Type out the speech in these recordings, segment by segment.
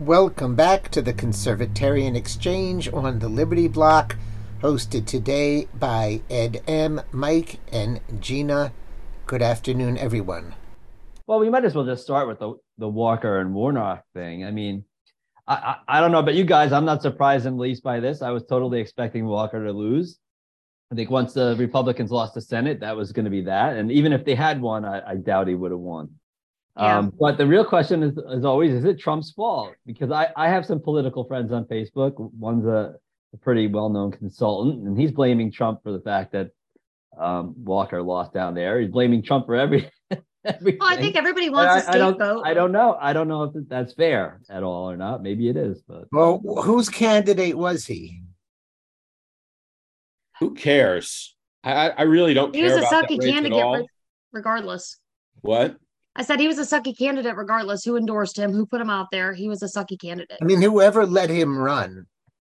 Welcome back to the Conservatarian Exchange on the Liberty Block, hosted today by Ed M., Mike, and Gina. Good afternoon, everyone. Well, we might as well just start with the, the Walker and Warnock thing. I mean, I, I, I don't know about you guys. I'm not surprised in least by this. I was totally expecting Walker to lose. I think once the Republicans lost the Senate, that was going to be that. And even if they had won, I, I doubt he would have won. Yeah. Um, but the real question is, as always, is it Trump's fault? Because I, I have some political friends on Facebook. One's a, a pretty well-known consultant, and he's blaming Trump for the fact that um, Walker lost down there. He's blaming Trump for every, everything. Well, I think everybody But wants a I, I don't, scapegoat. I don't know. I don't know if that's fair at all or not. Maybe it is, but Well, whose candidate was he? Who cares? I I I really don't He care was a about sucky candidate, regardless. What? I said he was a sucky candidate, regardless who endorsed him, who put him out there. He was a sucky candidate. I mean, whoever let him run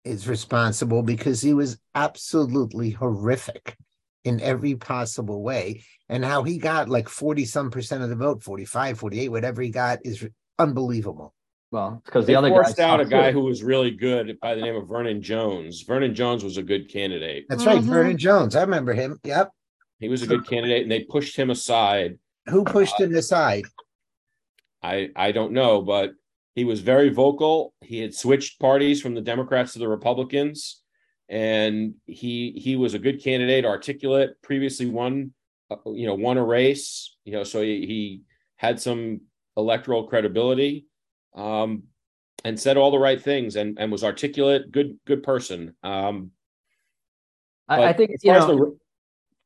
is responsible because he was absolutely horrific in every possible way. And how he got like 40 some percent of the vote, 45, 48, whatever he got is unbelievable. well, because They the other forced guy out a guy who was really good by the name of Vernon Jones. Vernon Jones was a good candidate. That's right. Mhm. Vernon Jones. I remember him. Yep. He was a good candidate, and they pushed him aside. Who pushed him aside? I I don't know, but he was very vocal. He had switched parties from the Democrats to the Republicans, and he he was a good candidate, articulate. Previously won, uh, you know, won a race. You know, so he, he had some electoral credibility, um, and said all the right things, and and was articulate. Good good person. Um, I, I think as you far as know. the-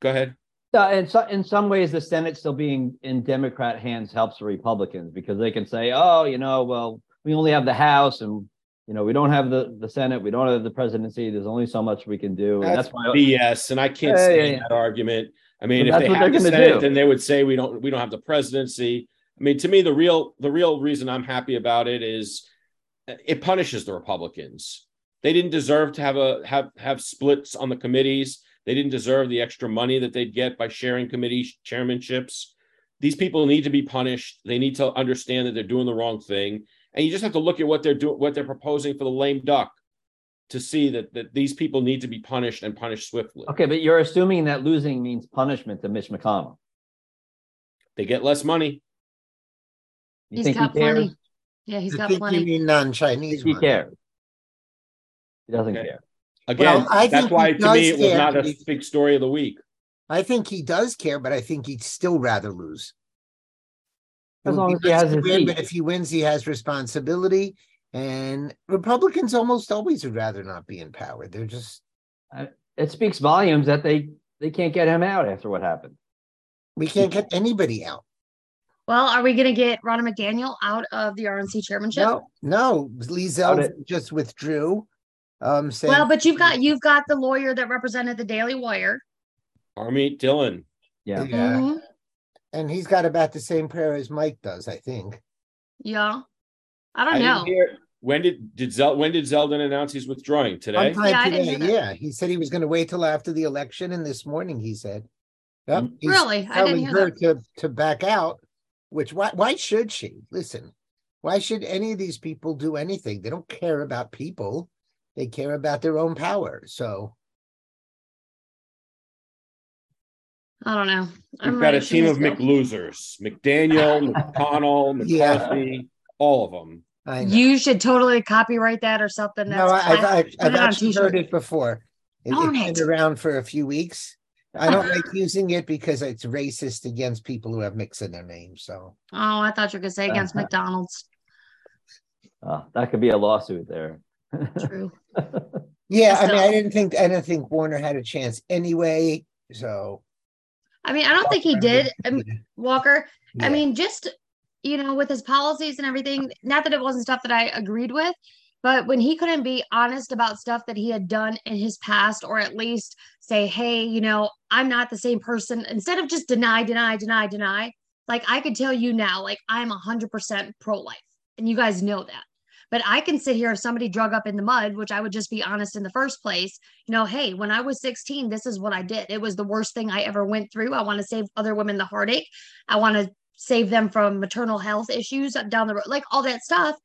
go ahead. Uh, in, so, in some ways, the Senate still being in Democrat hands helps the Republicans because they can say, oh, you know, well, we only have the House and, you know, we don't have the, the Senate, we don't have the presidency. There's only so much we can do. And That's that's why. BS, and I can't Yeah, stand yeah, yeah. that argument. I mean, if they have the Senate, do. then they would say we don't we don't have the presidency. I mean, to me, the real the real reason I'm happy about it is uh, it punishes the Republicans. They didn't deserve to have a have have splits on the committees. They didn't deserve the extra money that they'd get by sharing committee chairmanships. These people need to be punished. They need to understand that they're doing the wrong thing. And you just have to look at what they're doing, what they're proposing for the lame duck to see that, that these people need to be punished and punished swiftly. Okay, but you're assuming that losing means punishment to Mitch McConnell. They get less money. You He's think got he plenty. Yeah, he's I got think plenty. you mean non-Chinese. he money. cares. He doesn't Okay. care. Again, Well, I that's think why he to does me it was care. not a big story of the week. I think he does care, but I think he'd still rather lose. As long be as he has to his win, seat. But if he wins, he has responsibility. And Republicans almost always would rather not be in power. They're just It speaks volumes that they they can't get him out after what happened. we can't get anybody out. Well, are we going to get Ronna McDaniel out of the RNC chairmanship? No, no. Lee Doubt Zeldin just withdrew. Um, saying Well, but you've got you've got the lawyer that represented the Daily Wire. Harmeet Dhillon. Yeah. yeah, Mhm. and he's got about the same prayer as Mike does, I think. Yeah. I don't I know. hear when did did Zel, when did Zeldin announce he's withdrawing today? Yeah, today, yeah. He said he was going to wait till after the election, and this morning he said, "Yep, Mm. he's Really? I didn't hear her that. to to back out." Which why why should she listen? Why should any of these people do anything? They don't care about people; they care about their own power. So I don't know. We've got a ready for team of bill. McLosers: McDaniel, McConnell, Yeah. All of them. You should totally copyright that or something. no, That's I, I've, class- I've, I've it actually t-shirt. heard it before. It, Darn it's it. been around for a few weeks. I don't like using it because it's racist against people who have mix in their name. So Oh, I thought you were gonna say against Uh-huh. McDonald's. Uh, that could be a lawsuit there. True. yeah, I mean, I didn't think I didn't think Warner had a chance anyway. So I mean, I don't think he did, um, Walker. I mean, just you know, with his policies and everything. Not that it wasn't stuff that I agreed with, but when he couldn't be honest about stuff that he had done in his past, or at least say, "Hey, you know, I'm not the same person," instead of just deny, deny, deny, deny. Like I could tell you now, like I'm hundred percent pro-life, and you guys know that. But I can sit here if somebody drug up in the mud, which I would just be honest in the first place, you know, hey, when I was 16, this is what I did. It was the worst thing I ever went through. I want to save other women the heartache. I want to save them from maternal health issues down the road, like all that stuff.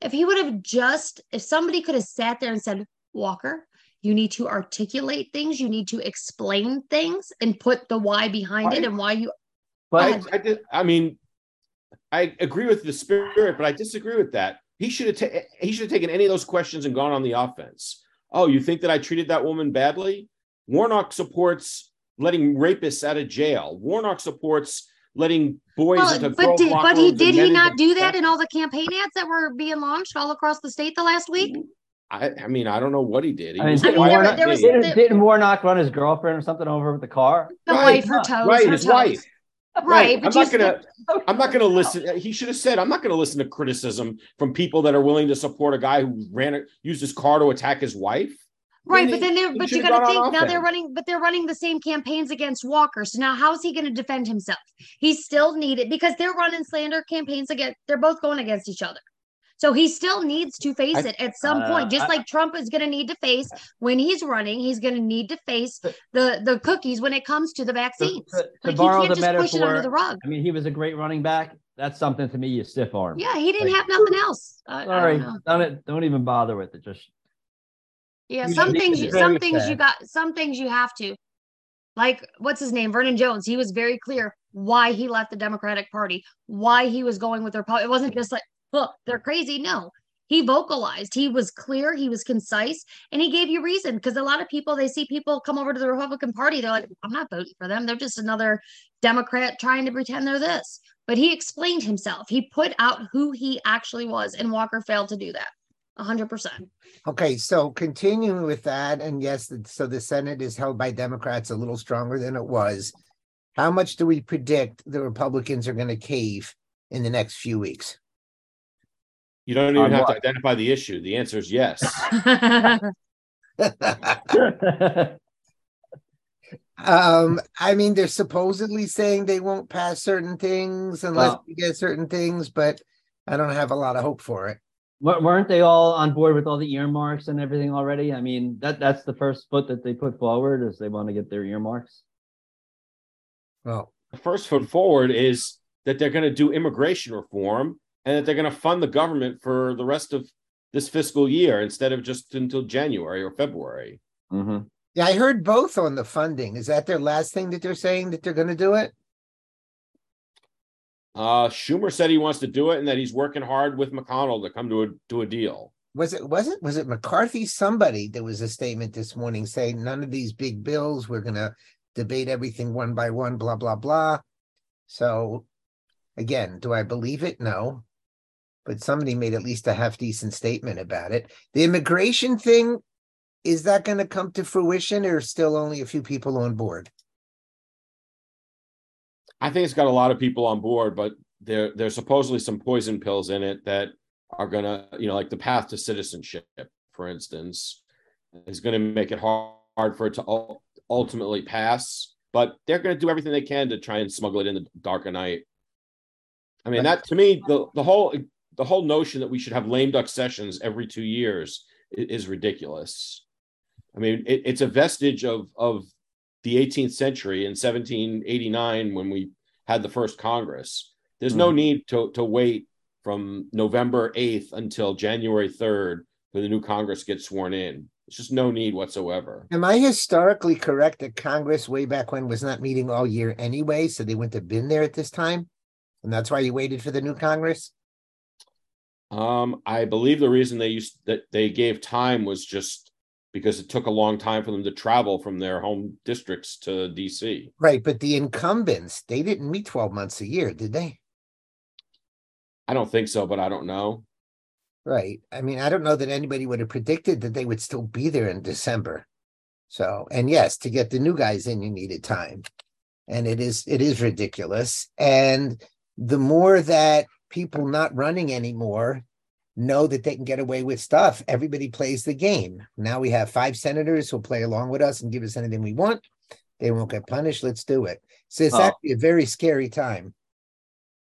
If he would have just, if somebody could have sat there and said, Walker, you need to articulate things, you need to explain things and put the why behind it and why you. I, I, did, I mean, I agree with the spirit, but I disagree with that. He should have ta- he should have taken any of those questions and gone on the offense. Oh, you think that I treated that woman badly? Warnock supports letting rapists out of jail. Warnock supports letting boys Well, into but girls' did, but he did he not do that in all the campaign ads that were being launched all across the state the last week? I, I mean, I don't know what he did. He I mean, didn't, I mean, there- Warnock, there was- didn't, there- didn't Warnock run his girlfriend or something over with the car? The Right, wife, her toes, right, her his toes. wife. Right, oh, I'm not gonna. I'm not going to listen. Uh, he should have said, "I'm not going to listen to criticism from people that are willing to support a guy who ran used his car to attack his wife." Right, Then but he- then they're but you got to think now they're running, but they're running the same campaigns against Walker. So now how is he going to defend himself? He's still needed because they're running slander campaigns against. They're both going against each other. So he still needs to face I- it at some Uh, point, just I- like Trump is going to need to face when he's running. He's going to need to face the the cookies when it comes to the vaccines. to- to Like he borrow can't the just push it under metaphor, the rug. I mean, he was a great running back. That's something to me you stiff arm. Yeah, he didn't Like- have nothing else. I, Sorry, don't don't it. Don't even bother with it. Just Yeah, You some things you some things you got some things you have to. Like what's his name? Vernon Jones. He was very clear why he left the Democratic Party, why he was going with their It wasn't just like, look, they're crazy. No. He vocalized. He was clear, he was concise, and he gave you reason because a lot of people they see people come over to the Republican Party, they're like, I'm not voting for them. They're just another Democrat trying to pretend they're this. But he explained himself. He put out who he actually was, and Walker failed to do that. 100%. Okay, so continuing with that, and yes, so the Senate is held by Democrats a little stronger than it was. How much do we predict the Republicans are going to cave in the next few weeks? You don't even On have to identify the issue. The answer is yes. um, I mean, they're supposedly saying they won't pass certain things unless Well- we get certain things, but I don't have a lot of hope for it. Wa- weren't they all on board with all the earmarks and everything already? I mean, that that's the first foot that they put forward is they want to get their earmarks. Well, the first foot forward is that they're going to do immigration reform and that they're going to fund the government for the rest of this fiscal year instead of just until January or February. hmm yeah, I heard both on the funding. Is that their last thing that they're saying that they're going to do it? Uh, Schumer said he wants to do it and that he's working hard with McConnell to come to a to a deal. Was it was it was it McCarthy? Somebody there was a statement this morning saying none of these big bills. We're gonna debate everything one by one. Blah blah blah. So, again, do I believe it? No, but somebody made at least a half decent statement about it. The immigration thing is that going to come to fruition, or still only a few people on board? I think it's got a lot of people on board, but there there's supposedly some poison pills in it that are gonna, you know, like the path to citizenship, for instance, is gonna make it hard, hard for it to ultimately pass. But they're gonna do everything they can to try and smuggle it in the dark of night. I mean, that to me, the the whole the whole notion that we should have lame duck sessions every two years i- is, ridiculous. I mean, it, it's a vestige of of the 18th century in 1789 when we had the first Congress. There's no mm. need to to wait from November 8th until January 3rd for the new Congress gets sworn in. It's just no need whatsoever. Am I historically correct that Congress way back when was not meeting all year anyway, so they wouldn't have been there at this time, and that's why you waited for the new Congress? Um, I believe the reason they used that they gave time was just because it took a long time for them to travel from their home districts to DC. Right, but the incumbents, they didn't meet 12 months a year, did they? I don't think so, but I don't know. Right. I mean, I don't know that anybody would have predicted that they would still be there in December. So, and yes, to get the new guys in, you needed time. And it is it is ridiculous. And the more that people not running anymore know that they can get away with stuff, everybody plays the game. Now we have five senators who'll play along with us and give us anything we want. They won't get punished. Let's do it. So it's Oh. actually a very scary time.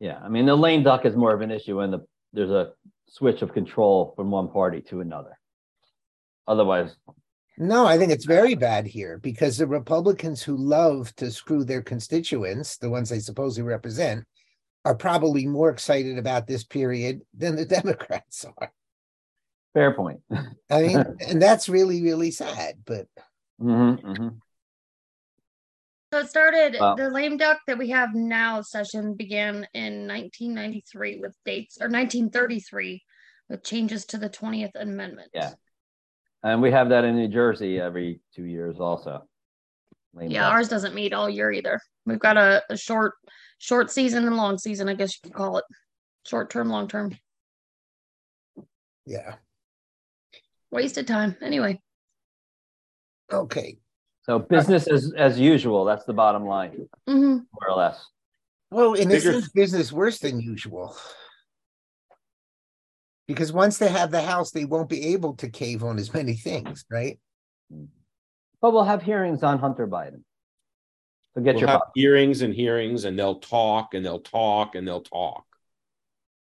Yeah, I mean the lame duck is more of an issue when the there's a switch of control from one party to another. Otherwise, No, I think it's very bad here because the Republicans who love to screw their constituents, the ones they supposedly represent, are probably more excited about this period than the Democrats are. Fair point. I mean, and that's really, really sad, but Mhm, mhm. So it started, Wow. the lame duck that we have now session began in nineteen ninety-three with dates, or nineteen thirty-three with changes to the twentieth amendment. Yeah. And we have that in New Jersey every two years also. Lame Yeah, duck. ours doesn't meet all year either. We've got a, a short, short season and long season, I guess you could call it. Short term, long term, yeah. wasted time. Anyway, Okay. So business as, as usual, that's the bottom line, hmm more or less. Well, in this Figures- business worse than usual. Because once they have the house, they won't be able to cave on as many things, right? But we'll have hearings on Hunter Biden. So get We'll your, have hearings and hearings, and they'll talk and they'll talk and they'll talk.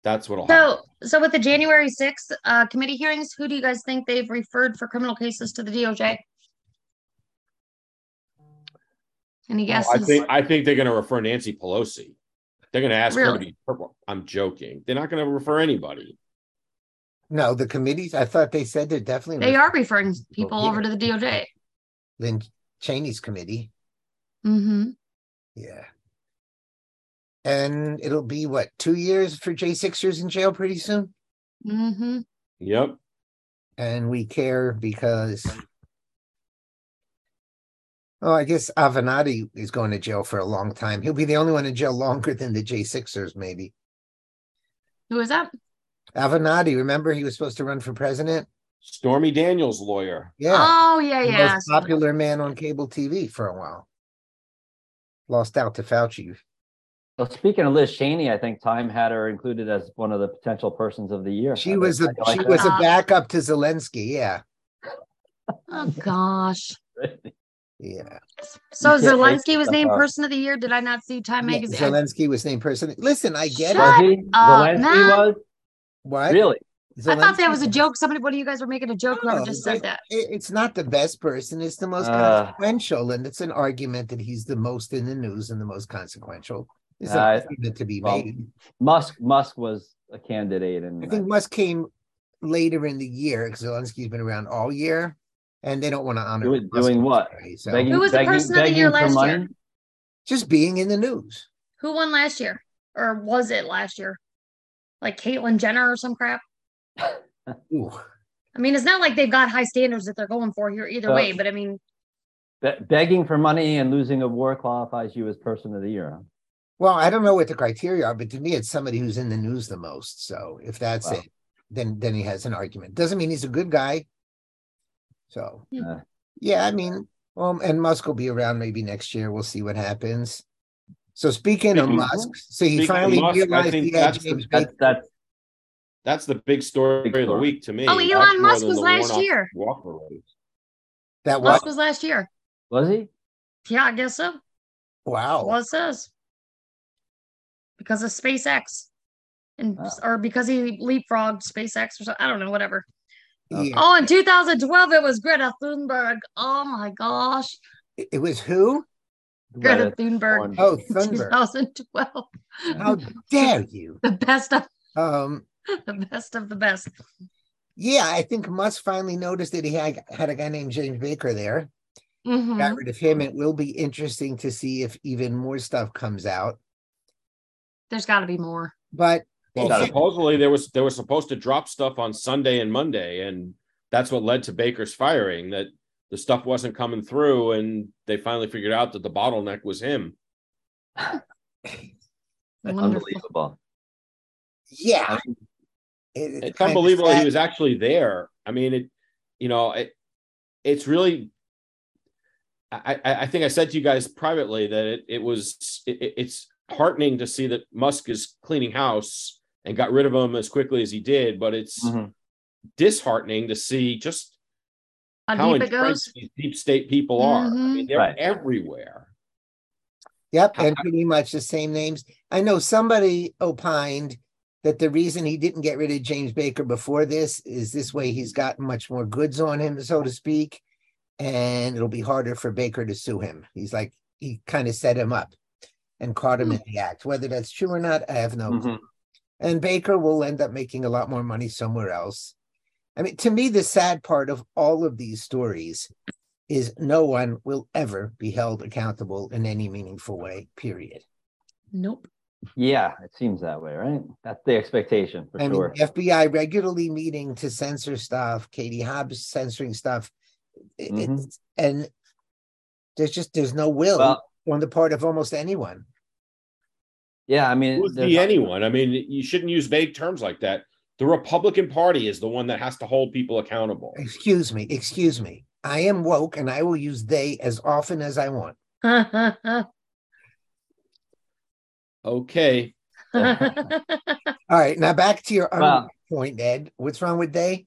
That's what'll happen. so, so with the January sixth, uh, committee hearings, who do you guys think they've referred for criminal cases to the DOJ? Any guesses? I guesses? think I think they're going to refer Nancy Pelosi. They're going to ask her to Really? be. I'm joking. They're not going to refer anybody. No, the committees, I thought they said they're definitely. They are referring people here. over to the DOJ. Lynn Cheney's committee, Mm-hmm. yeah. And it'll be what, two years for J Sixers in jail pretty soon? Mm-hmm. Yep. And we care because. Oh, I guess Avenatti is going to jail for a long time. He'll be the only one in jail longer than the J Sixers, maybe. Who is that? Avenatti, remember he was supposed to run for president? Stormy Daniels' lawyer. Yeah. Oh, yeah, the yeah. most popular man on cable TV for a while. Lost out to Fauci. well, speaking of Liz Cheney, I think Time had her included as one of the potential persons of the year. She I was a think- I she like was a uh-huh. backup to Zelensky. Yeah, Oh gosh. yeah. So You can't make Zelensky was named up. Person of the Year. Did I not see Time Yeah, magazine? Zelensky was named Person. Listen, I get Shut it. Up, Zelensky Matt. was? What? Really? I thought that was a joke. Somebody, one of you guys were making a joke. Whoever No, just but said that. it's not the best person. It's the most Uh. consequential, and it's an argument that he's the most in the news and the most consequential. It's Uh, an argument to be well, made. Musk Musk was a candidate and I think Musk came later in the year because Zelensky's been around all year, and they don't want to honor Doing- Musk doing what? today, So begging, Who was the begging, person of the year last money. year? just being in the news. Who won last year, or was it last year? Like Caitlyn Jenner or some crap. Ooh. I mean, it's not like they've got high standards that they're going for here either Uh, way. But I mean, Be- begging for money and losing a war qualifies you as person of the year. Well, I don't know what the criteria are, but to me, it's somebody who's in the news the most. So if that's Wow. it, then then he has an argument. Doesn't mean he's a good guy. So Yeah. yeah, I mean, um, and Musk will be around maybe next year. We'll see what happens. So speaking of Musk, so he Speaking finally Musk, realized think he had the- James That's Baker. that's That's the big story Big of the week to me. Oh, Elon more Musk was last year. Walker race. That Musk was last year. was he? Yeah, I guess so. Wow. Well, it says because of SpaceX, and Oh. or because he leapfrogged SpaceX or something. I don't know, whatever. Yeah. Oh, in 2012, it was Greta Thunberg. Oh my gosh, It it was who? Greta Greta Thunberg. Thunberg. Oh, Thunberg. 2012, How dare you? the best of Um, the best of the best. yeah, I think Musk finally noticed that he had, had a guy named James Baker there. Mhm. got rid of him. It will be interesting to see if even more stuff comes out. There's got to be more. But Well, Got it. supposedly there was they were supposed to drop stuff on Sunday and Monday, and that's what led to Baker's firing. That the stuff wasn't coming through, and they finally figured out that the bottleneck was him. Wonderful. Unbelievable. yeah, I mean, it- It's kinda unbelievable sad. he was actually there. I mean, it, you know, it, it's really. I, I I think I said to you guys privately that it, it was it, it- it's heartening to see that Musk is cleaning house and got rid of him as quickly as he did, but it's mhm. disheartening to see just How, how deep it goes. entrenched these deep state people are. I mean, Mhm. they're Right. everywhere. Yep, and pretty much the same names. I know somebody opined that the reason he didn't get rid of James Baker before this is this way he's got much more goods on him, so to speak, and it'll be harder for Baker to sue him. He's like he kind of set him up and caught him in the act. Whether that's true or not, I have no clue. Mhm. and Baker will end up making a lot more money somewhere else. I mean, to me, the sad part of all of these stories is no one will ever be held accountable in any meaningful way, period. Nope. Yeah, it seems that way, right? That's the expectation for I mean, sure. FBI regularly meeting to censor stuff, Katie Hobbs censoring stuff. It- Mhm. it's- and there's just there's no will Well, on the part of almost anyone. yeah, I mean, Who's there's- the anyone? I mean, you shouldn't use vague terms like that. The Republican Party is the one that has to hold people accountable. Excuse me, excuse me. I am woke and I will use they as often as I want. Okay. All right, now back to your other Well- point, Ed. What's wrong with they?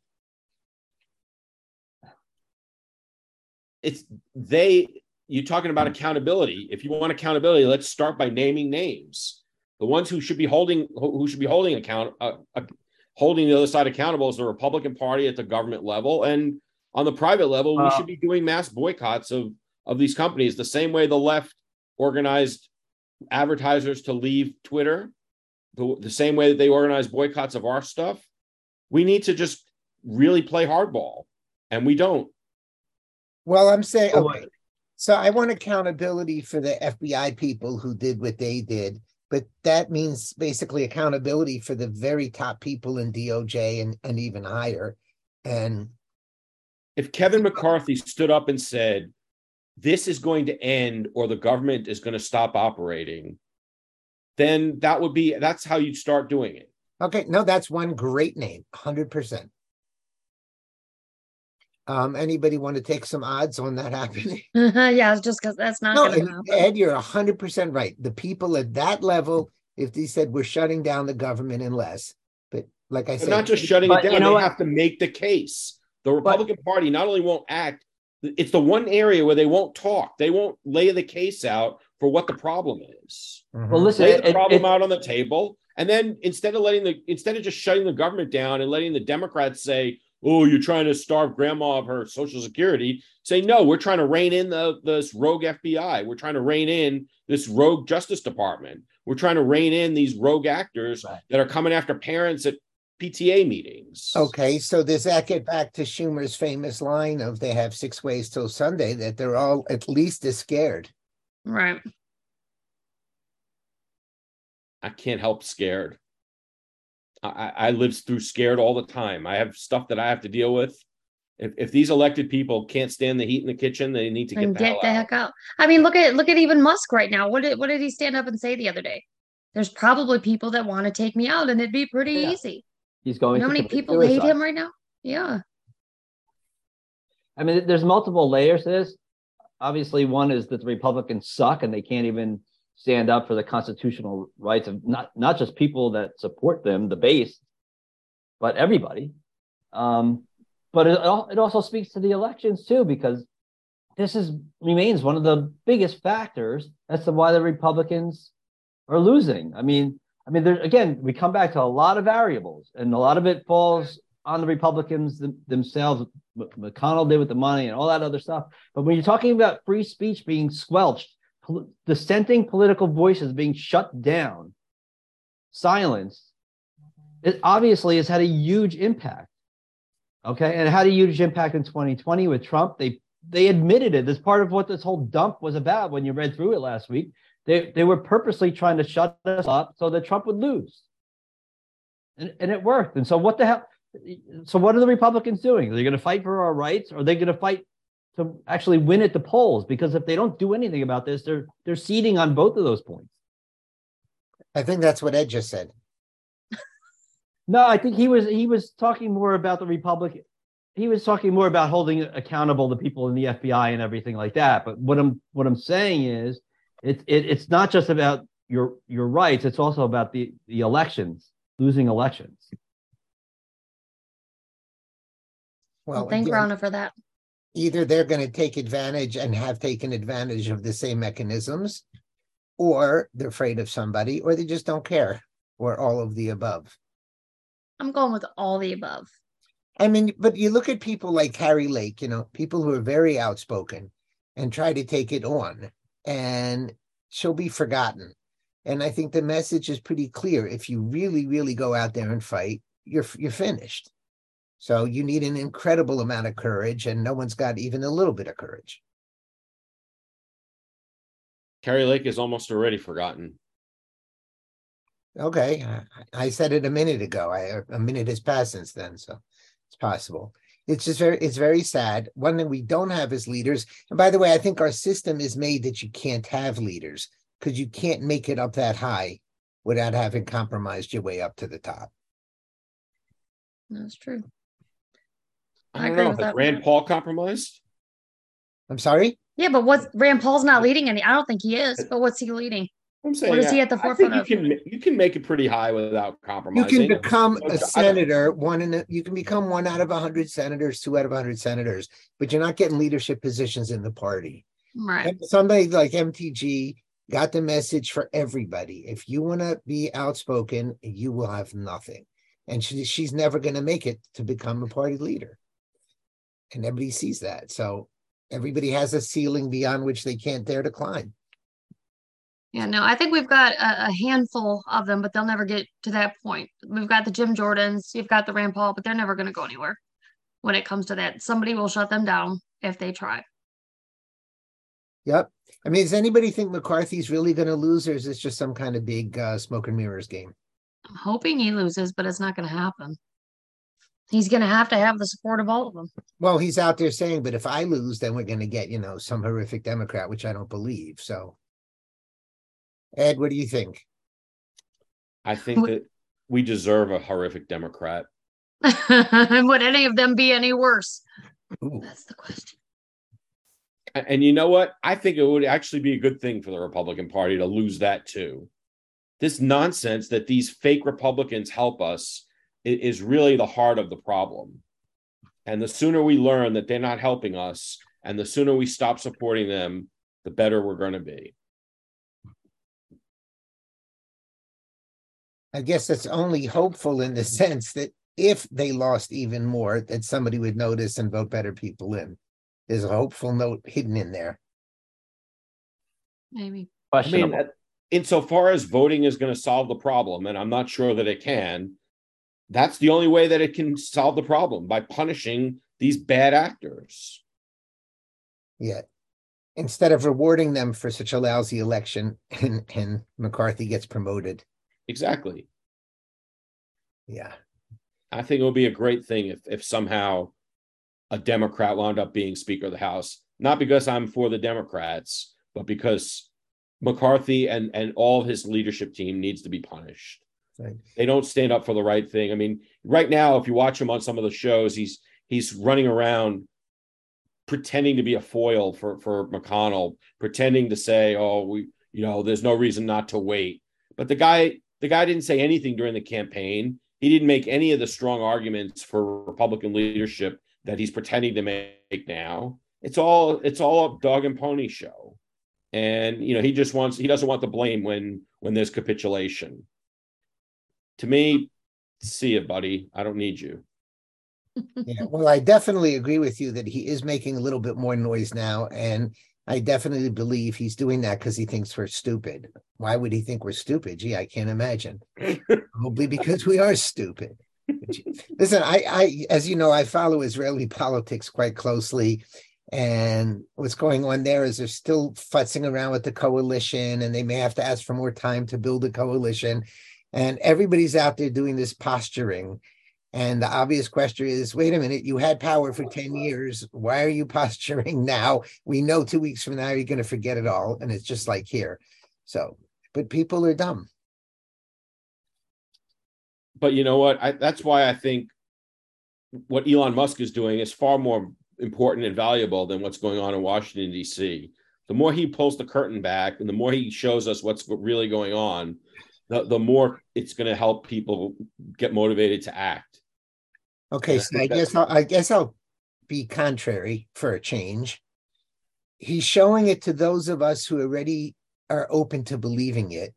It's they, you're talking about accountability. If you want accountability, let's start by naming names. The ones who should be holding, who who should be holding account, uh, uh, holding the other side accountable is the Republican Party at the government level. And on the private level, we should be doing mass boycotts of, of these companies the same way the left organized advertisers to leave Twitter, the, the same way that they organize boycotts of our stuff. We need to just really play hardball, and we don't. Well, I'm saying Oh, okay. So I want accountability for the FBI people who did what they did, but that means basically accountability for the very top people in DOJ and, and even higher. And if Kevin McCarthy stood up and said, this is going to end or the government is going to stop operating, then that would be that's how you'd start doing it. okay, no, that's one great name, hundred percent. Um, anybody want to take some odds on that happening? yeah, it's just because that's not No, gonna and happen. Ed, you're hundred percent right. The people at that level, if they said we're shutting down the government unless, but like I But said, not just shutting it down, you know they what? have to make the case. The Republican Party not only won't act, it's the one area where they won't talk. They won't lay the case out for what the problem is. Mhm. well, listen, lay the it- problem it- out on the table and then instead of letting the instead of just shutting the government down and letting the democrats say oh you're trying to starve grandma of her social security say no we're trying to rein in the this rogue fbi we're trying to rein in this rogue justice department we're trying to rein in these rogue actors Right. that are coming after parents at pta meetings Okay, so does that get back to Schumer's famous line of they have six ways till Sunday that they're all at least as scared? Right. i can't help scared I, I I live through scared all the time i have stuff that i have to deal with if, if these elected people can't stand the heat in the kitchen they need to get and the, get hell the out. heck out. I mean, look at look at even Musk right now. What did what did he stand up and say the other day? There's probably people that want to take me out, and it'd be pretty Yeah. easy. He's going how many people hate him right now? Yeah. I mean, there's multiple layers to this. Obviously, one is that the Republicans suck and they can't even stand up for the constitutional rights of not not just people that support them, the base, but everybody. Um, but it, it also speaks to the elections too, because this is remains one of the biggest factors as to why the Republicans are losing. I mean, I mean, there again, we come back to a lot of variables, and a lot of it falls on the Republicans them- themselves. what McConnell did with the money and all that other stuff. But when you're talking about free speech being squelched, pol- dissenting political voices being shut down, silenced, it obviously has had a huge impact. Okay, and it had a huge impact in 2020 with Trump. They they admitted it as part of what this whole dump was about. When you read through it last week, they they were purposely trying to shut us up so that Trump would lose, and and it worked. And so what the hell? So what are the Republicans doing? Are they going to fight for our rights, or are they going to fight to actually win at the polls? Because if they don't do anything about this, they're they're ceding on both of those points. I think that's what Ed just said. No, I think he was he was talking more about the Republican. He was talking more about holding accountable the people in the FBI and everything like that. But what I'm what I'm saying is, it's it, it's not just about your your rights. It's also about the the elections, losing elections. Well, Well, thank again, Ronna for that. either they're going to take advantage and have taken advantage of the same mechanisms, or they're afraid of somebody, or they just don't care, or all of the above. I'm going with all the above. I mean, but you look at people like Kari Lake, you know, people who are very outspoken and try to take it on, and she'll be forgotten. And I think the message is pretty clear. If you really, really go out there and fight, you're you're finished. So you need an incredible amount of courage, and no one's got even a little bit of courage. Kari Lake is almost already forgotten. Okay, I, I said it a minute ago. I a minute has passed since then, so it's possible. It's just very, it's very sad. One thing we don't have is leaders. And by the way, I think our system is made that you can't have leaders because you can't make it up that high without having compromised your way up to the top. That's true. I I don't know. with Has that. Rand Paul compromised? I'm sorry. Yeah, but what's Rand Paul's not leading any? I don't think he is. But what's he leading? I'm saying is he I- at the I think forefront you of? can you can make it pretty high without compromise. You can become a senator. One in a, you can become one out of a hundred senators, two out of a hundred senators, but you're not getting leadership positions in the party. Right. And Somebody like MTG got the message for everybody. If you want to be outspoken, you will have nothing. And she, she's never going to make it to become a party leader. And everybody sees that. So everybody has a ceiling beyond which they can't dare to climb. Yeah, no, I think we've got a, a handful of them, but they'll never get to that point. We've got the Jim Jordans, you've got the Rand Paul, but they're never going to go anywhere when it comes to that. Somebody will shut them down if they try. Yep. I mean, does anybody think McCarthy's really going to lose, or is this just some kind of big uh, smoke and mirrors game? I'm hoping he loses, but it's not going to happen. He's going to have to have the support of all of them. Well, he's out there saying, but if I lose, then we're going to get, you know, some horrific Democrat, which I don't believe. So, Ed, what do you think? I think that we deserve a horrific Democrat. Would any of them be any worse? Ooh. That's the question. And you know what? I think it would actually be a good thing for the Republican Party to lose that too. This nonsense that these fake Republicans help us is really the heart of the problem. And the sooner we learn that they're not helping us, and the sooner we stop supporting them, the better we're going to be. I guess that's only hopeful in the sense that if they lost even more, that somebody would notice and vote better people in. There's a hopeful note hidden in there. Maybe. I Questionable. mean, at- insofar as voting is going to solve the problem, and I'm not sure that it can, that's the only way that it can solve the problem by punishing these bad actors. Yeah. Instead of rewarding them for such a lousy election and, and McCarthy gets promoted. Exactly. Yeah. I think it would be a great thing if if somehow a Democrat wound up being Speaker of the House, not because I'm for the Democrats, but because McCarthy and and all his leadership team needs to be punished. Right. They don't stand up for the right thing. I mean, right now, if you watch him on some of the shows, he's he's running around pretending to be a foil for for McConnell, pretending to say, "Oh, we, you know, there's no reason not to wait." But the guy, the guy didn't say anything during the campaign. He didn't make any of the strong arguments for Republican leadership that he's pretending to make now. It's all it's all a dog and pony show, and you know he just wants he doesn't want the blame when when there's capitulation. To me, see it, buddy. I don't need you. Yeah, well, I definitely agree with you that he is making a little bit more noise now. And I definitely believe he's doing that because he thinks we're stupid. Why would he think we're stupid? Gee, I can't imagine. Probably because we are stupid. Listen, I, I, as you know, I follow Israeli politics quite closely. And what's going on there is they're still futzing around with the coalition and they may have to ask for more time to build a coalition. And everybody's out there doing this posturing. And the obvious question is wait a minute, you had power for 10 years. Why are you posturing now? We know two weeks from now you're going to forget it all. And it's just like here. So, but people are dumb. But you know what? I, that's why I think what Elon Musk is doing is far more important and valuable than what's going on in Washington, D.C. The more he pulls the curtain back and the more he shows us what's really going on, the, the more it's going to help people get motivated to act. Okay, so I guess I'll, I guess I'll be contrary for a change. He's showing it to those of us who already are open to believing it.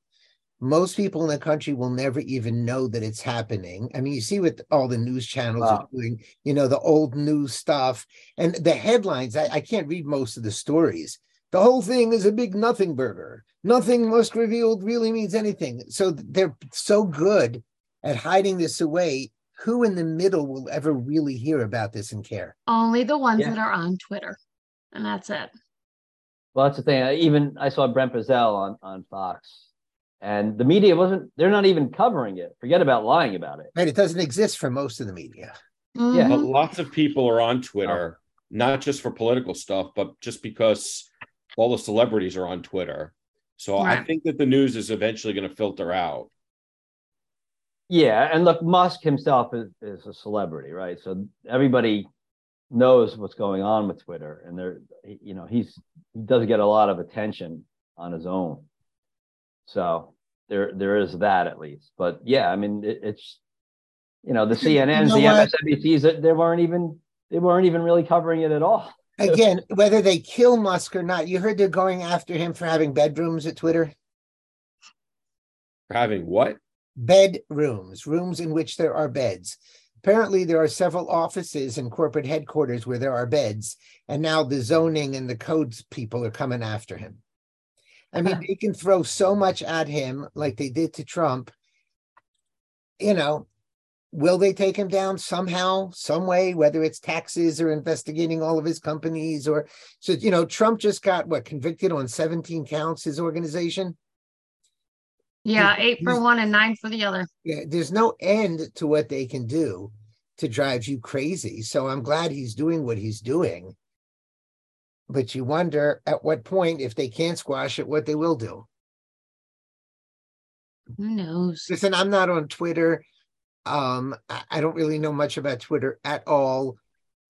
Most people in the country will never even know that it's happening. I mean, you see what all the news channels are doing, you know, the old news stuff and the headlines. I, I can't read most of the stories. The whole thing is a big nothing burger. Nothing Musk revealed really means anything. So they're so good at hiding this away who in the middle will ever really hear about this and care? Only the ones Yeah. that are on Twitter. And that's it. Well, that's the thing. I even I saw Brent Bozell on on Fox, and the media wasn't. They're not even covering it. Forget about lying about it. Right? It doesn't exist for most of the media. Mm-hmm. Yeah. But lots of people are on Twitter, oh. not just for political stuff, but just because all the celebrities are on Twitter. So I think that the news is eventually going to filter out. Yeah, and look, Musk himself is, is a celebrity, right? So everybody knows what's going on with Twitter, and they're, you know, he's he does get a lot of attention on his own. So there there is that at least. But yeah, I mean, it, it's you know the You CNNs, know the what? MSNBCs, they- they weren't even they weren't even really covering it at all. Again, whether they kill Musk or not, you heard they're going after him for having bedrooms at Twitter. For having what? Bedrooms, rooms in which there are beds. Apparently, there are several offices and corporate headquarters where there are beds, and now the zoning and the codes people are coming after him. I mean, they can throw so much at him like they did to Trump. You know, will they take him down somehow, some way, whether it's taxes or investigating all of his companies or so, you know, Trump just got what convicted on 17 counts, his organization. Yeah, eight for one and nine for the other. Yeah, there's no end to what they can do to drive you crazy. So I'm glad he's doing what he's doing. But you wonder at what point, if they can't squash it, what they will do. Who knows? Listen, I'm not on Twitter. Um, I don't really know much about Twitter at all.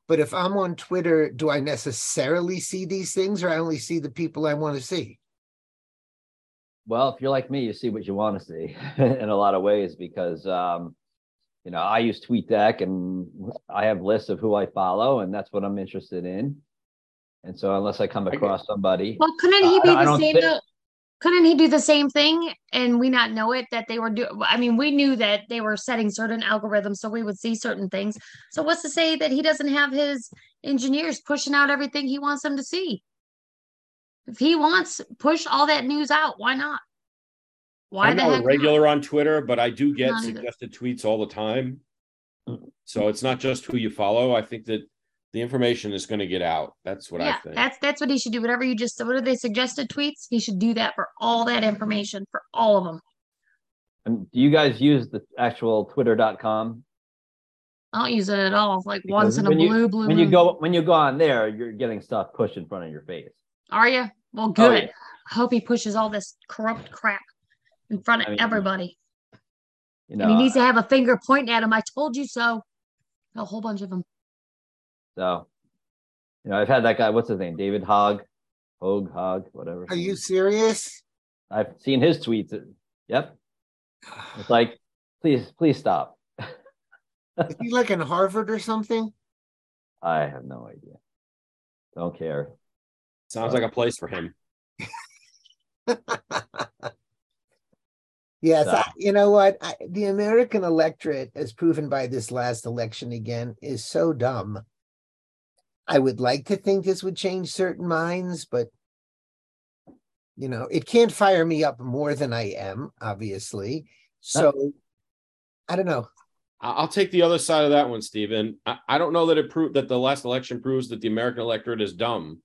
But if I'm on Twitter, do I necessarily see these things or I only see the people I want to see? Well, if you're like me, you see what you want to see in a lot of ways because um, you know I use TweetDeck and I have lists of who I follow, and that's what I'm interested in. And so, unless I come get- across somebody, Well, couldn't he be don't- I the don't same thi- though? Couldn't he do the same thing and we not know it that they were doing? I mean, we knew that they were setting certain algorithms so we would see certain things. So what's to say that he doesn't have his engineers pushing out everything he wants them to see? If he wants push all that news out, why not? Why I'm the not heck a not? regular on Twitter, but I do get Not either. suggested tweets all the time. Mm. So it's not just who you follow. I think that the information is going to get out. That's what I think. that's that's what he should do. Whatever you just what are they suggested tweets? He should do that for all that information for all of them. and do you guys use the actual Twitter.com? I don't use it at all. Like Because once in a when you- blue blue. When you go when you go on there, you're getting stuff pushed in front of your face. Are you? Well, Oh, good. yeah. I hope he pushes all this corrupt crap in front of I mean, everybody. You know, and he needs to have a finger pointing at him. I told you so. A whole bunch of them. so you know, I've had that guy. What's his name? David Hogg, Hogg, Hogg, whatever. Are you serious? I've seen his tweets. Yep. It's like, please, please stop. Is he like in Harvard or something? I have no idea. Don't care. Sounds like a place for him. Yes, So- I, you know what? I, the American electorate, as proven by this last election again, is so dumb. I would like to think this would change certain minds, but you know, it can't fire me up more than I am, obviously. So I don't know. I'll take the other side of that one, Stephen. I, I don't know that it proved that the last election proves that the American electorate is dumb.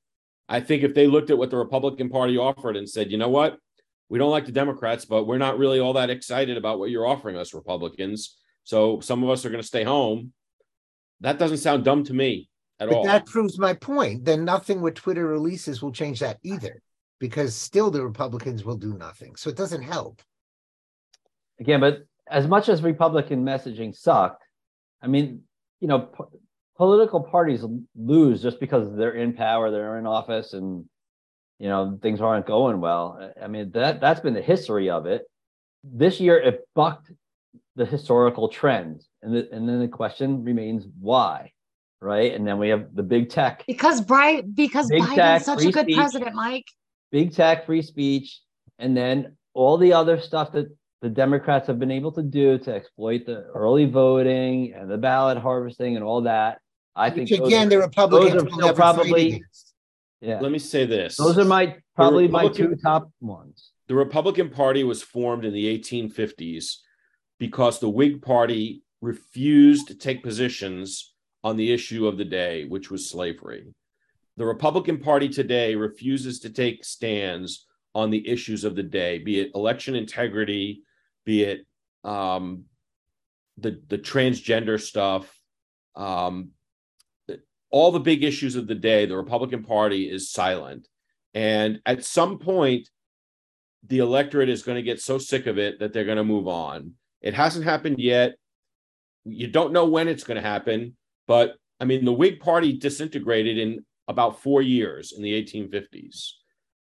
I think if they looked at what the Republican Party offered and said, you know what, we don't like the Democrats, but we're not really all that excited about what you're offering us, Republicans. So some of us are going to stay home. That doesn't sound dumb to me at But all. that proves my point. Then nothing with Twitter releases will change that either, because still the Republicans will do nothing. So it doesn't help. Again, but as much as Republican messaging sucked, I mean, you know, po- political parties lose just because they're in power, they're in office, and you know things aren't going well. I- mean that that's been the history of it. This year, it bucked the historical trends, and the, and then the question remains why, right? And then we have the big tech Because Brian, because Big Biden's tech, such a good speech. president, Mike. big tech, free speech, and then all the other stuff that the Democrats have been able to do to exploit the early voting and the ballot harvesting and all that. I think Which those again, are- the Republicans are will still never probably- yeah, Let me say this. those are my probably my two top ones. the Republican Party was formed in the 1850s because the Whig Party refused to take positions on the issue of the day, which was slavery. The Republican Party today refuses to take stands on the issues of the day, be it election integrity, be it um, the the transgender stuff, um, all the big issues of the day. The Republican Party is silent, and at some point, the electorate is going to get so sick of it that they're going to move on. It hasn't happened yet. You don't know when it's going to happen, but I mean, the Whig Party disintegrated in about four years in the 1850s.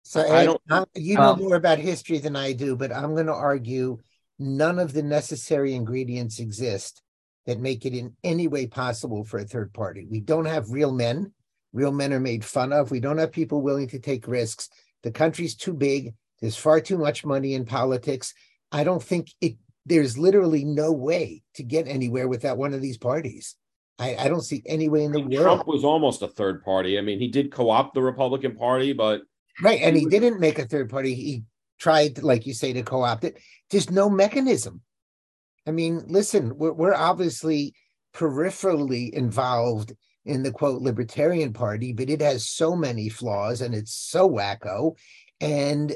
So I Ed, don't- uh, you know Um, more about history than I do, but I'm going to argue none of the necessary ingredients exist that make it in any way possible for a third party. We don't have real men. Real men are made fun of. We don't have people willing to take risks. The country's too big. There's far too much money in politics. I don't think it. There's literally no way to get anywhere without one of these parties. I, I don't see any way in the world. Trump was almost a third party. I mean, he did co-opt the Republican Party, but Right. And He didn't make a third party. He tried, like you say, to co opt it. There's no mechanism. I mean, listen, we're, we're obviously peripherally involved in the quote libertarian party, but it has so many flaws and it's so wacko. And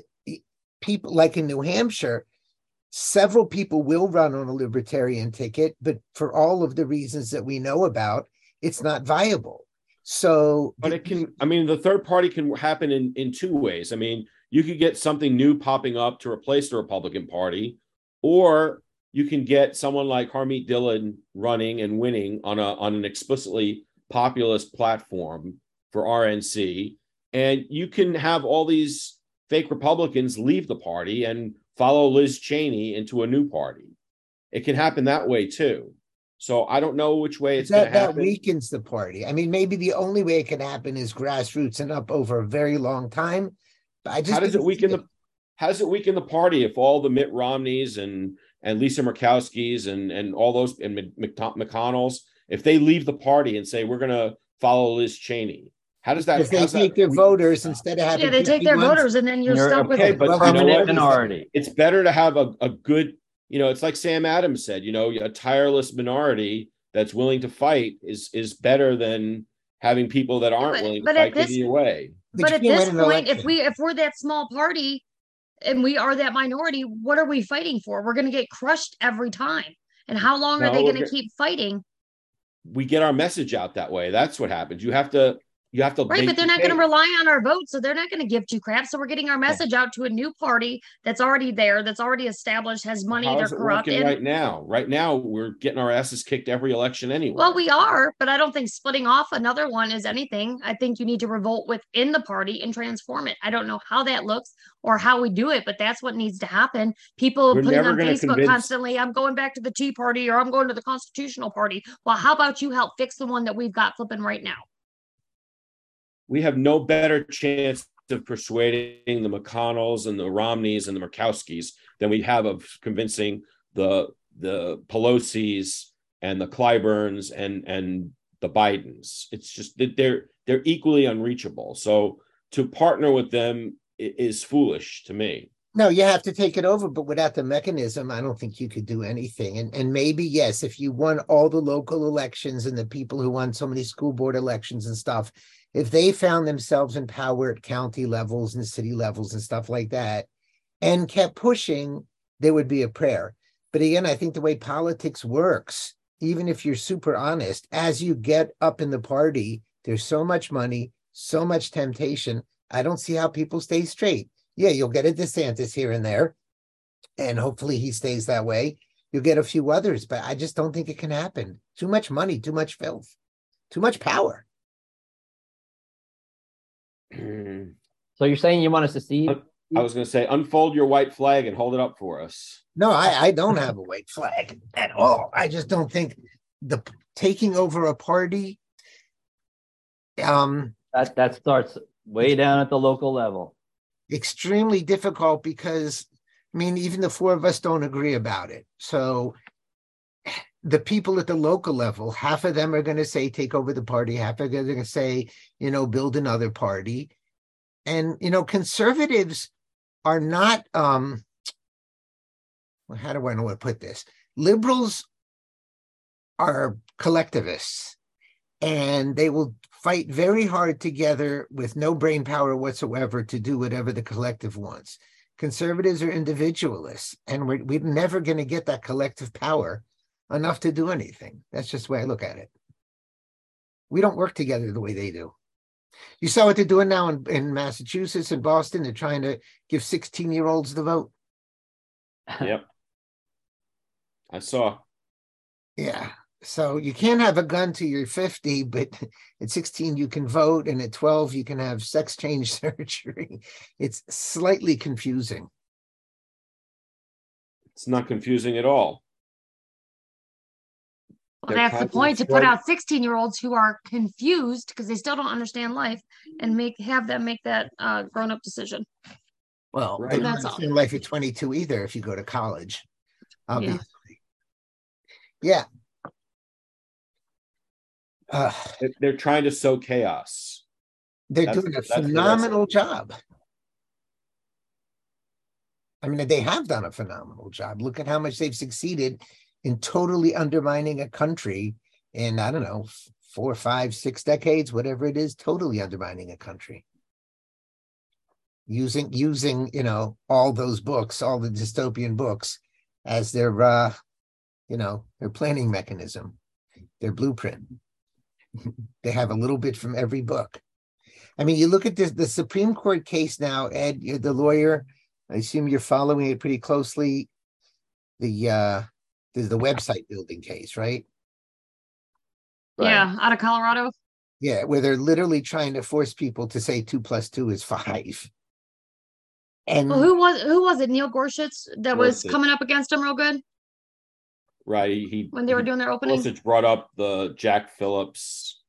people like in New Hampshire, several people will run on a libertarian ticket, but for all of the reasons that we know about, it's not viable. So, but it can. I mean, the third party can happen in in two ways. I mean, you could get something new popping up to replace the Republican Party, or you can get someone like Harmeet Dhillon running and winning on a on an explicitly populist platform for RNC, and you can have all these fake Republicans leave the party and follow Liz Cheney into a new party. It can happen that way too. So I don't know which way it's going that, to that weakens the party. I mean, maybe the only way it can happen is grassroots and up over a very long time. But I just how does it weaken see the how does it weaken the party if all the Mitt Romneys and and Lisa Murkowski's and and all those and Mc- Mc- McConnell's if they leave the party and say we're going to follow Liz Cheney, how does that? if they how's that take their weaken- voters instead of having Yeah, they take their 51 voters and then you're, You're stuck with okay, it. but Well, you know permanent minority. It's better to have a, a good, you know, it's like Sam Adams said, you know, a tireless minority that's willing to fight is is better than having people that aren't but- willing to but at fight get this- either way. But but at this win an point, if we if we're that small party and we are that minority, what are we fighting for? We're gonna get crushed every time. And how long No, are they gonna keep fighting? We get our message out that way. That's what happens. You have to you have to Right, but they're not going to rely on our vote, so they're not going to give two crap So we're getting our message out to a new party that's already there, that's already established, has money, How they're corrupt. And, right now? Right now, we're getting our asses kicked every election anyway. well, we are, but I don't think splitting off another one is anything. I think you need to revolt within the party and transform it. I don't know how that looks or how we do it, but that's what needs to happen. People putting on Facebook convince- constantly, I'm going back to the Tea Party or I'm going to the Constitutional Party. Well, how about you help fix the one that we've got flipping right now? We have no better chance of persuading the McConnells and the Romneys and the Murkowskis than we have of convincing the the Pelosi's and the Clyburns and and the Bidens. It's just that they're they're equally unreachable. So to partner with them is foolish to me. No, you have to take it over, but without the mechanism, I don't think you could do anything. And and maybe yes, if you won all the local elections and the people who won so many school board elections and stuff, if they found themselves in power at county levels and city levels and stuff like that, and kept pushing, there would be a prayer. But again, I think the way politics works, even if you're super honest, as you get up in the party, there's so much money, so much temptation. I don't see how people stay straight yeah, you'll get a DeSantis here and there, and hopefully he stays that way. You'll get a few others, but I just don't think it can happen. Too much money, too much filth, too much power. I So you're saying you want us to see? I was going to say, unfold your white flag and hold it up for us. No, I, I don't have a white flag at all. I just don't think the taking over a party. Um, That that starts way down at the local level. extremely difficult because I mean, even the four of us don't agree about it. So the people at the local level, half of them are going to say take over the party, half of them are going to say, you know, build another party. And you know, conservatives are not um well, how do I know to put this? Liberals are collectivists and they will fight very hard together with no brain power whatsoever to do whatever the collective wants. Conservatives are individualists, and we're, we're never going to get that collective power enough to do anything. That's just the way I look at it. We don't work together the way they do. You saw what they're doing now in, in Massachusetts and Boston. They're trying to give 16 year olds the vote. Yep. I saw. Yeah. So you can't have a gun till you're 50, but at 16 you can vote, and at 12 you can have sex change surgery. It's slightly confusing. It's not confusing at all. Well, that's the point to put out 16 year olds who are confused because they still don't understand life and make have them make that uh, grown up decision. Well, Right. they don't That's all. life at 22 either if you go to college, obviously. Yeah. Uh, They're- They're trying to sow chaos. they're That's- doing a phenomenal job. I mean, they have done a phenomenal job. Look at how much they've succeeded in totally undermining a country in, I don't know, four, five, six decades, whatever it is, totally undermining a country. Using using, you know, all those books, all the dystopian books as their uh, you know, their planning mechanism, their blueprint. they have a little bit from every book. I mean, you look at this the Supreme Court case now, Ed, the lawyer. I assume you're following it pretty closely. The uh the, the website building case, right? Yeah, out of Colorado. Yeah, where they're literally trying to force people to say two plus two is five. And Well, who was who was it? Neil Gorsuch that was Gorsuch. coming up against him real good Right. He, he when they were doing their opening. Gorsuch brought up the Jack Phillips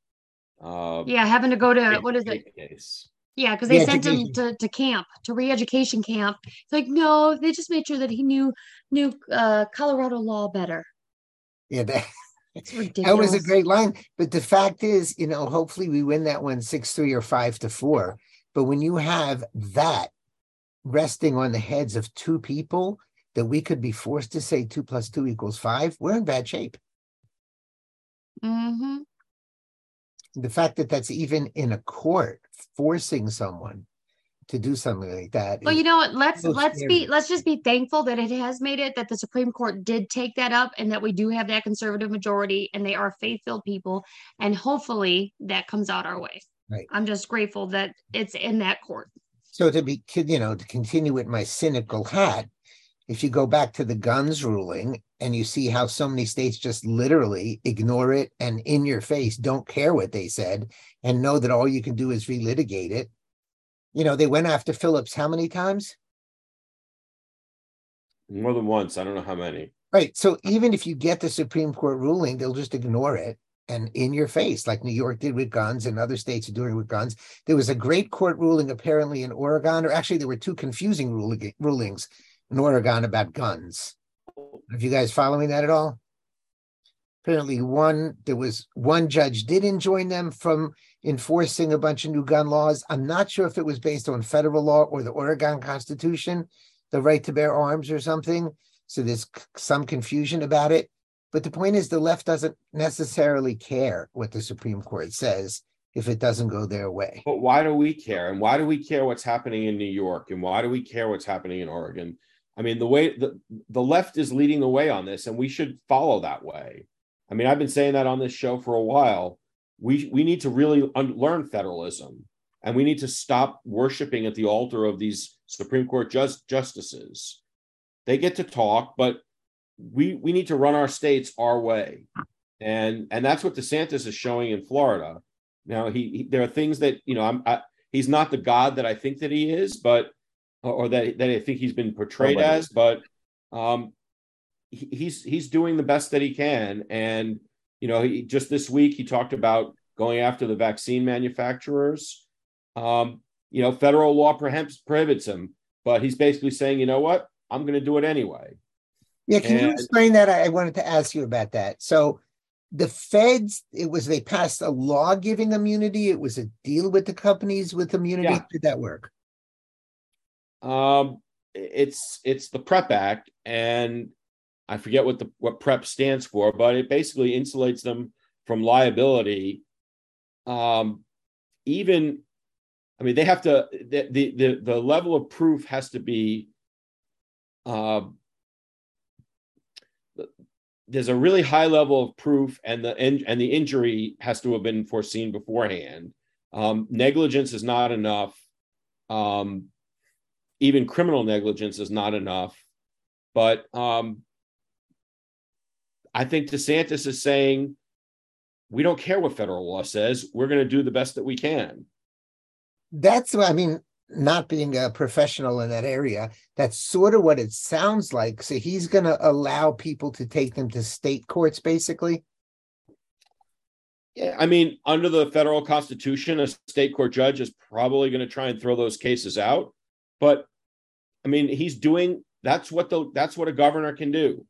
uh Yeah, having to go to what is it? case. Yeah, because they Yeah, sent him to, to camp, to re-education camp. It's like, no, they just made sure that he knew knew uh, Colorado law better. yeah, that, It's that was a great line. But the fact is, you know, hopefully we win that one six three or five to four. But when you have that resting on the heads of two people that we could be forced to say two plus two equals five, we're in bad shape. hmm The fact that that's even in a court forcing someone to do something like that. Well, you know what? Let's so let's scary. be let's just be thankful that it has made it that the Supreme Court did take that up and that we do have that conservative majority and they are faith-filled people and hopefully that comes out our way. Right. I'm just grateful that it's in that court. So to be, you know, to continue with my cynical hat, if you go back to the guns ruling and you see how so many states just literally ignore it and in your face don't care what they said and know that all you can do is relitigate it. You know, they went after Phillips how many times? More than once. I don't know how many. Right. So even if you get the Supreme Court ruling, they'll just ignore it and in your face, like New York did with guns and other states are doing with guns. There was a great court ruling apparently in Oregon, or actually there were two confusing ruling, rulings in Oregon about guns. Have you guys following that at all? Apparently, one there was one judge did enjoin them from enforcing a bunch of new gun laws. I'm not sure if it was based on federal law or the Oregon Constitution, the right to bear arms or something. So there's some confusion about it. But the point is, the left doesn't necessarily care what the Supreme Court says if it doesn't go their way. But why do we care? And why do we care what's happening in New York? And why do we care what's happening in Oregon? I mean, the way the, the left is leading the way on this, and we should follow that way. I mean, I've been saying that on this show for a while. We we need to really un- learn federalism, and we need to stop worshiping at the altar of these Supreme Court just justices. They get to talk, but we we need to run our states our way, and and that's what DeSantis is showing in Florida. Now he, he there are things that you know I'm I, he's not the god that I think that he is, but or that that I think he's been portrayed as, but um he, he's he's doing the best that he can, and you know he, just this week he talked about going after the vaccine manufacturers. Um, you know, federal law prohibits prohibits him, but he's basically saying, you know what, I'm going to do it anyway. Yeah, can you explain that? I I wanted to ask you about that. So the feds, it was they passed a law giving immunity. It was a deal with the companies with immunity. Yeah. Did that work? Um, it's it's the Prep Act, and I forget what the what PrEP stands for, but it basically insulates them from liability. Um, even, I mean, they have to the the the, level of proof has to be. Uh, there's a really high level of proof, and the and the injury has to have been foreseen beforehand. Um, negligence is not enough. Um, even criminal negligence is not enough. But um, I think DeSantis is saying, we don't care what federal law says. We're going to do the best that we can. That's what I mean. Not being a professional in that area, that's sort of what it sounds like. So he's going to allow people to take them to state courts, basically. Yeah, I mean, under the federal constitution, a state court judge is probably going to try and throw those cases out. But I mean, he's doing that's what the that's what a governor can do.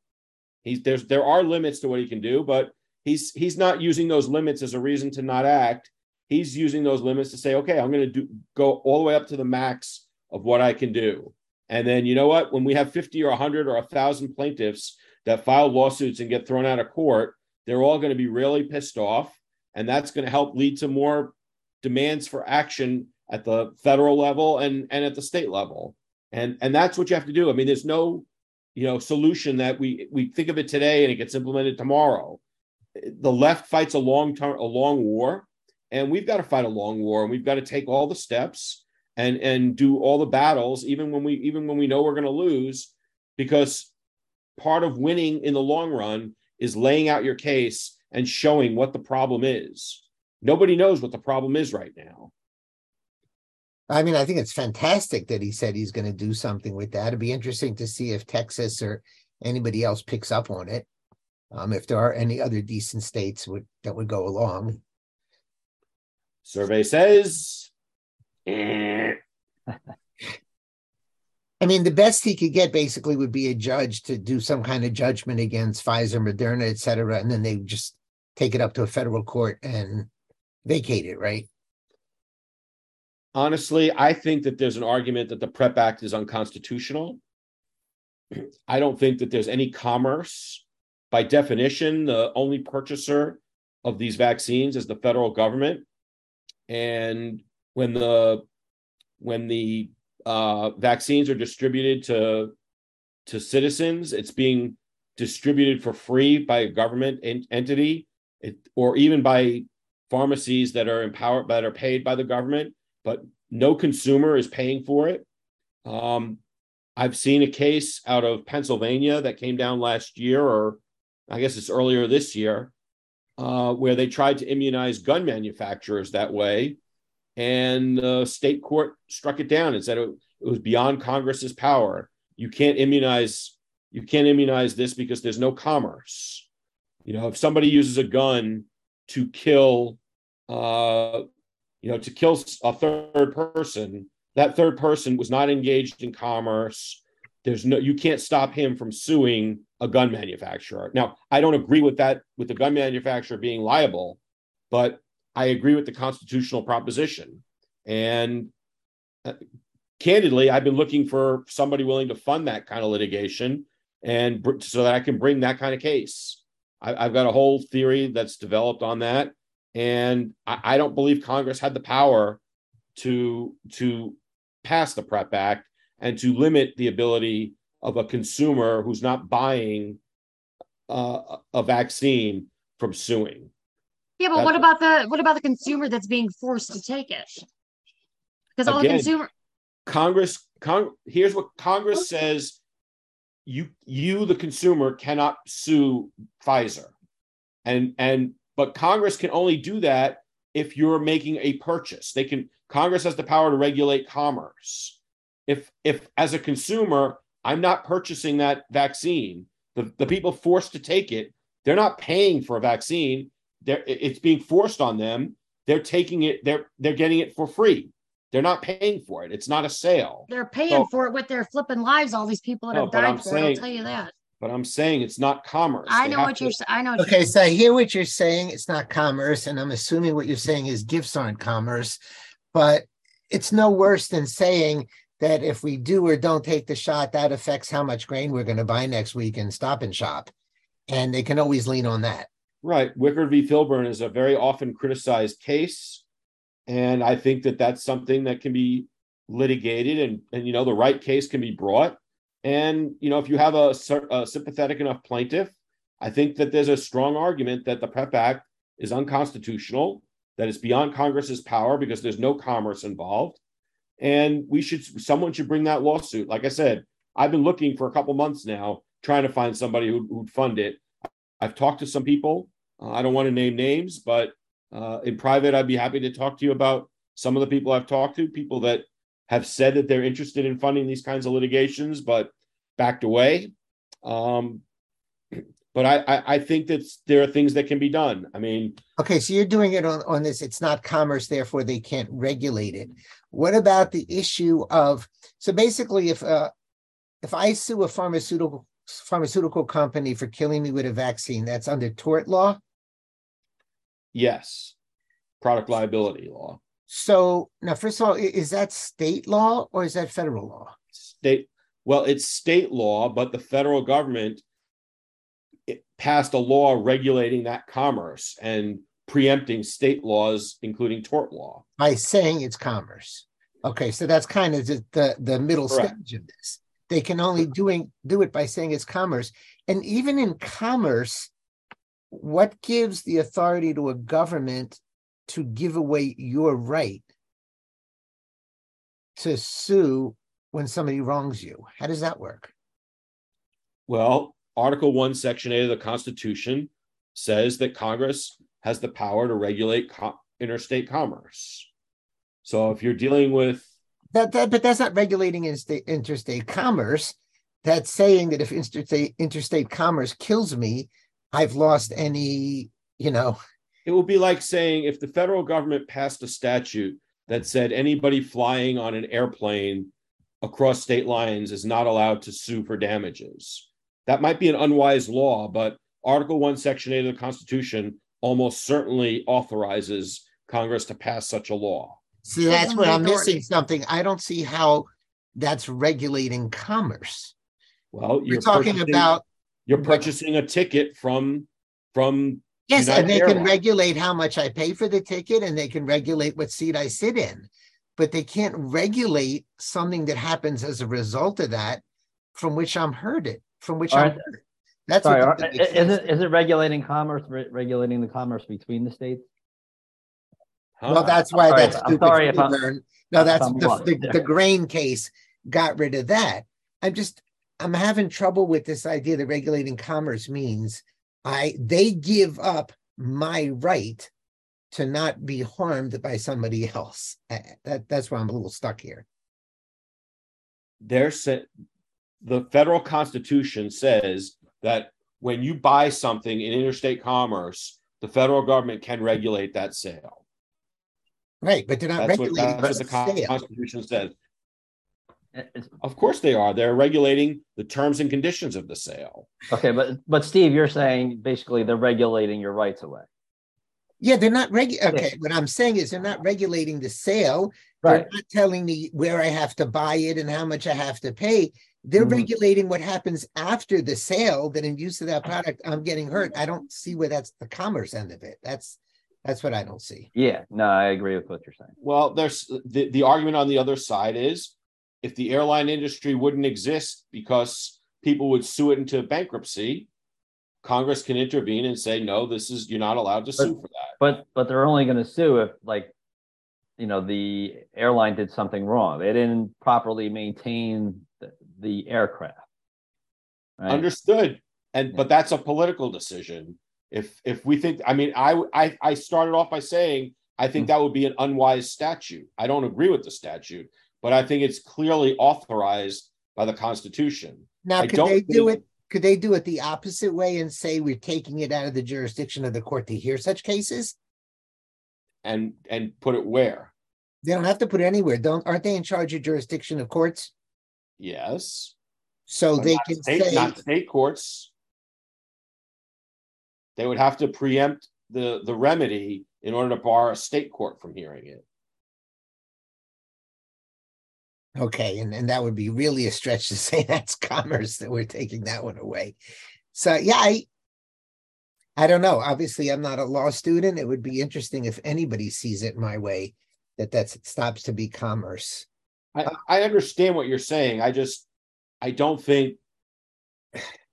He's there's there are limits to what he can do, but he's he's not using those limits as a reason to not act. He's using those limits to say, okay, I'm going to do go all the way up to the max of what I can do. And then you know what? When we have 50 or 100 or 1,000 plaintiffs that file lawsuits and get thrown out of court, they're all going to be really pissed off, and that's going to help lead to more demands for action at the federal level and and at the state level. And and that's what you have to do. I mean, there's no you know solution that we we think of it today and it gets implemented tomorrow. The left fights a long term a long war and we've got to fight a long war and we've got to take all the steps and and do all the battles even when we even when we know we're going to lose because part of winning in the long run is laying out your case and showing what the problem is. Nobody knows what the problem is right now I mean, I think it's fantastic that he said he's going to do something with that. It'd be interesting to see if Texas or anybody else picks up on it. Um, if there are any other decent states would, that would go along. Survey says. Eh. I mean, the best he could get basically would be a judge to do some kind of judgment against Pfizer, Moderna, et cetera, and then they just take it up to a federal court and vacate it, right? Honestly, I think that there's an argument that the PrEP Act is unconstitutional. I don't think that there's any commerce. By definition, the only purchaser of these vaccines is the federal government. And when the when the uh, vaccines are distributed to to citizens, it's being distributed for free by a government en- entity, it, or even by pharmacies that are empowered that are paid by the government but no consumer is paying for it. Um, I've seen a case out of Pennsylvania that came down last year, or I guess it's earlier this year, uh, where they tried to immunize gun manufacturers that way. And the state court struck it down and said it, it was beyond Congress's power. You can't immunize, you can't immunize this because there's no commerce. You know, if somebody uses a gun to kill uh, you know, to kill a third person, that third person was not engaged in commerce. There's no, you can't stop him from suing a gun manufacturer. Now, I don't agree with that, with the gun manufacturer being liable, but I agree with the constitutional proposition. And uh, candidly, I've been looking for somebody willing to fund that kind of litigation and br- so that I can bring that kind of case. I, I've got a whole theory that's developed on that and I, I don't believe Congress had the power to to pass the PrEP Act and to limit the ability of a consumer who's not buying uh, a vaccine from suing. Yeah, but that's what about the what about the consumer that's being forced to take it? Because all again, the consumer Congress Con- here's what Congress says you you the consumer cannot sue Pfizer. And and but Congress can only do that if you're making a purchase. They can Congress has the power to regulate commerce. If if as a consumer, I'm not purchasing that vaccine, the, the people forced to take it, they're not paying for a vaccine. They're, it's being forced on them. They're taking it, they're they're getting it for free. They're not paying for it. It's not a sale. They're paying so, for it with their flipping lives. All these people that no, have died for saying, it. I'll tell you that but I'm saying it's not commerce. I know what to... you're. I know. okay, so I hear what you're saying. It's not commerce, and I'm assuming what you're saying is gifts aren't commerce, but it's no worse than saying that if we do or don't take the shot, that affects how much grain we're going to buy next week in stop and shop. And they can always lean on that. Right. Wickard v. Filburn is a very often criticized case. And I think that that's something that can be litigated and, and you know, the right case can be brought. And, you know, if you have a, a sympathetic enough plaintiff, I think that there's a strong argument that the PREP Act is unconstitutional, that it's beyond Congress's power because there's no commerce involved. And we should, someone should bring that lawsuit. Like I said, I've been looking for a couple months now, trying to find somebody who would fund it. I've talked to some people. Uh, I don't want to name names, but uh, in private, I'd be happy to talk to you about some of the people I've talked to, people that have said that they're interested in funding these kinds of litigations, but backed away. Um, but I, I, I think that there are things that can be done. I mean, okay, so you're doing it on, on this. It's not commerce, therefore they can't regulate it. What about the issue of so basically, if uh, if I sue a pharmaceutical pharmaceutical company for killing me with a vaccine, that's under tort law. Yes, product liability law. So now, first of all, is that state law or is that federal law? State. Well, it's state law, but the federal government passed a law regulating that commerce and preempting state laws, including tort law. By saying it's commerce. Okay, so that's kind of the the, middle Correct. stage of this. They can only doing do it by saying it's commerce, and even in commerce, what gives the authority to a government to give away your right to sue when somebody wrongs you? How does that work? Well, Article 1, Section 8 of the Constitution says that Congress has the power to regulate co- interstate commerce. So if you're dealing with that, that but that's not regulating interstate, interstate commerce. That's saying that if interstate interstate commerce kills me, I've lost any, you know. It would be like saying if the federal government passed a statute that said anybody flying on an airplane across state lines is not allowed to sue for damages. That might be an unwise law, but Article 1, Section 8 of the Constitution almost certainly authorizes Congress to pass such a law. See, that's where I'm missing something. I don't see how that's regulating commerce. Well, you're talking about you're purchasing a ticket from from yes, United and they Airlines. can regulate how much I pay for the ticket, and they can regulate what seat I sit in, but they can't regulate something that happens as a result of that, from which I'm hurted from which I'm. That's sorry. Are, is it is it regulating commerce? Re- regulating the commerce between the states? Huh? Well, that's why that's stupid. I'm sorry if I'm, no, that's the, the, the grain case got rid of that. I'm just I'm having trouble with this idea that regulating commerce means I they give up my right to not be harmed by somebody else. Eh, eh, that that's why I'm a little stuck here. They're the federal constitution says that when you buy something in interstate commerce, the federal government can regulate that sale. Right, but they're not that's regulating what, that's what the sale. Constitution says. Of course they are. They're regulating the terms and conditions of the sale. Okay, but but Steve, you're saying basically they're regulating your rights away. Yeah, they're not reg. Okay, yeah. what I'm saying is they're not regulating the sale. Right. They're not telling me where I have to buy it and how much I have to pay. They're mm-hmm. regulating what happens after the sale that in use of that product I'm getting hurt. I don't see where that's the commerce end of it. That's that's what I don't see. Yeah, no, I agree with what you're saying. Well, there's the, the argument on the other side is if the airline industry wouldn't exist because people would sue it into bankruptcy, Congress can intervene and say, no, this is you're not allowed to sue for that. But but they're only going to sue if like you know the airline did something wrong. They didn't properly maintain the aircraft. Right? Understood. And yeah. but that's a political decision. If if we think, I mean, I I, I started off by saying I think mm-hmm. that would be an unwise statute. I don't agree with the statute, but I think it's clearly authorized by the Constitution. Now, I could they do it? Could they do it the opposite way and say we're taking it out of the jurisdiction of the court to hear such cases? And and put it where? They don't have to put it anywhere. Don't aren't they in charge of jurisdiction of courts? Yes. So but they can state, say not state courts. They would have to preempt the the remedy in order to bar a state court from hearing it. Okay, and, and that would be really a stretch to say that's commerce that we're taking that one away. So yeah, I I don't know. Obviously, I'm not a law student. It would be interesting if anybody sees it my way that that stops to be commerce. I, I understand what you're saying. I just I don't think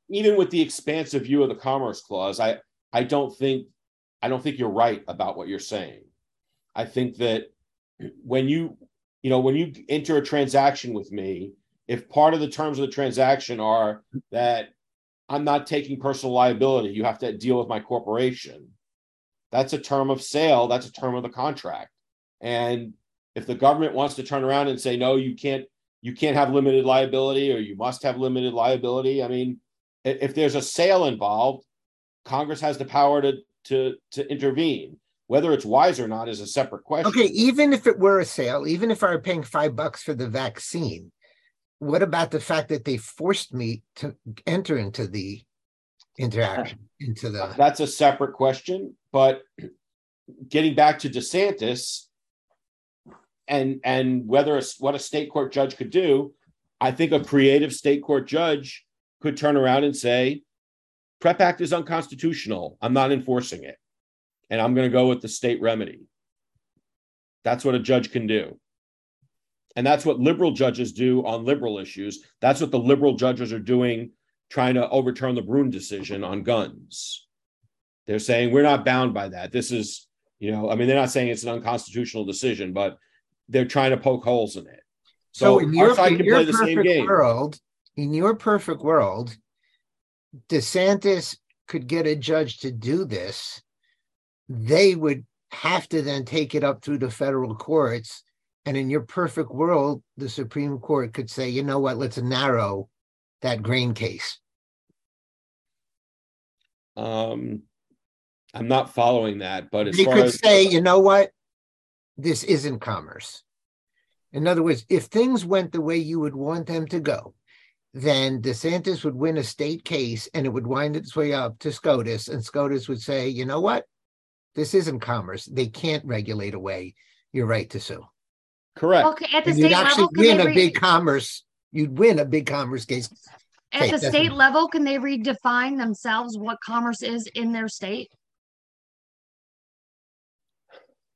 even with the expansive view of the commerce clause, I I don't think I don't think you're right about what you're saying. I think that when you you know when you enter a transaction with me, if part of the terms of the transaction are that I'm not taking personal liability, you have to deal with my corporation. That's a term of sale, that's a term of the contract. And if the government wants to turn around and say no, you can't you can't have limited liability or you must have limited liability, I mean, if there's a sale involved, Congress has the power to to to intervene. Whether it's wise or not is a separate question. Okay, even if it were a sale, even if I were paying five bucks for the vaccine, what about the fact that they forced me to enter into the interaction into the uh, that's a separate question but getting back to desantis and and whether it's what a state court judge could do i think a creative state court judge could turn around and say prep act is unconstitutional i'm not enforcing it and i'm going to go with the state remedy. That's what a judge can do. And that's what liberal judges do on liberal issues. That's what the liberal judges are doing trying to overturn the bruen decision on guns. They're saying we're not bound by that. This is you know i mean they're not saying it's an unconstitutional decision but they're trying to poke holes in it. So, so in your, in your perfect world in your perfect world, DeSantis could get a judge to do this. They would have to then take it up through the federal courts. And in your perfect world, the Supreme Court could say, you know what, let's narrow that grain case. Um, I'm not following that, but as they far could as say, you know what, this isn't commerce. In other words, if things went the way you would want them to go, then DeSantis would win a state case and it would wind its way up to SCOTUS, and SCOTUS would say, you know what? This isn't commerce. They can't regulate away your right to sue. Correct. Okay, at the And state you'd actually level, win a re- big commerce. You'd win a big commerce case. at Okay, the that's- state level, can they redefine themselves what commerce is in their state?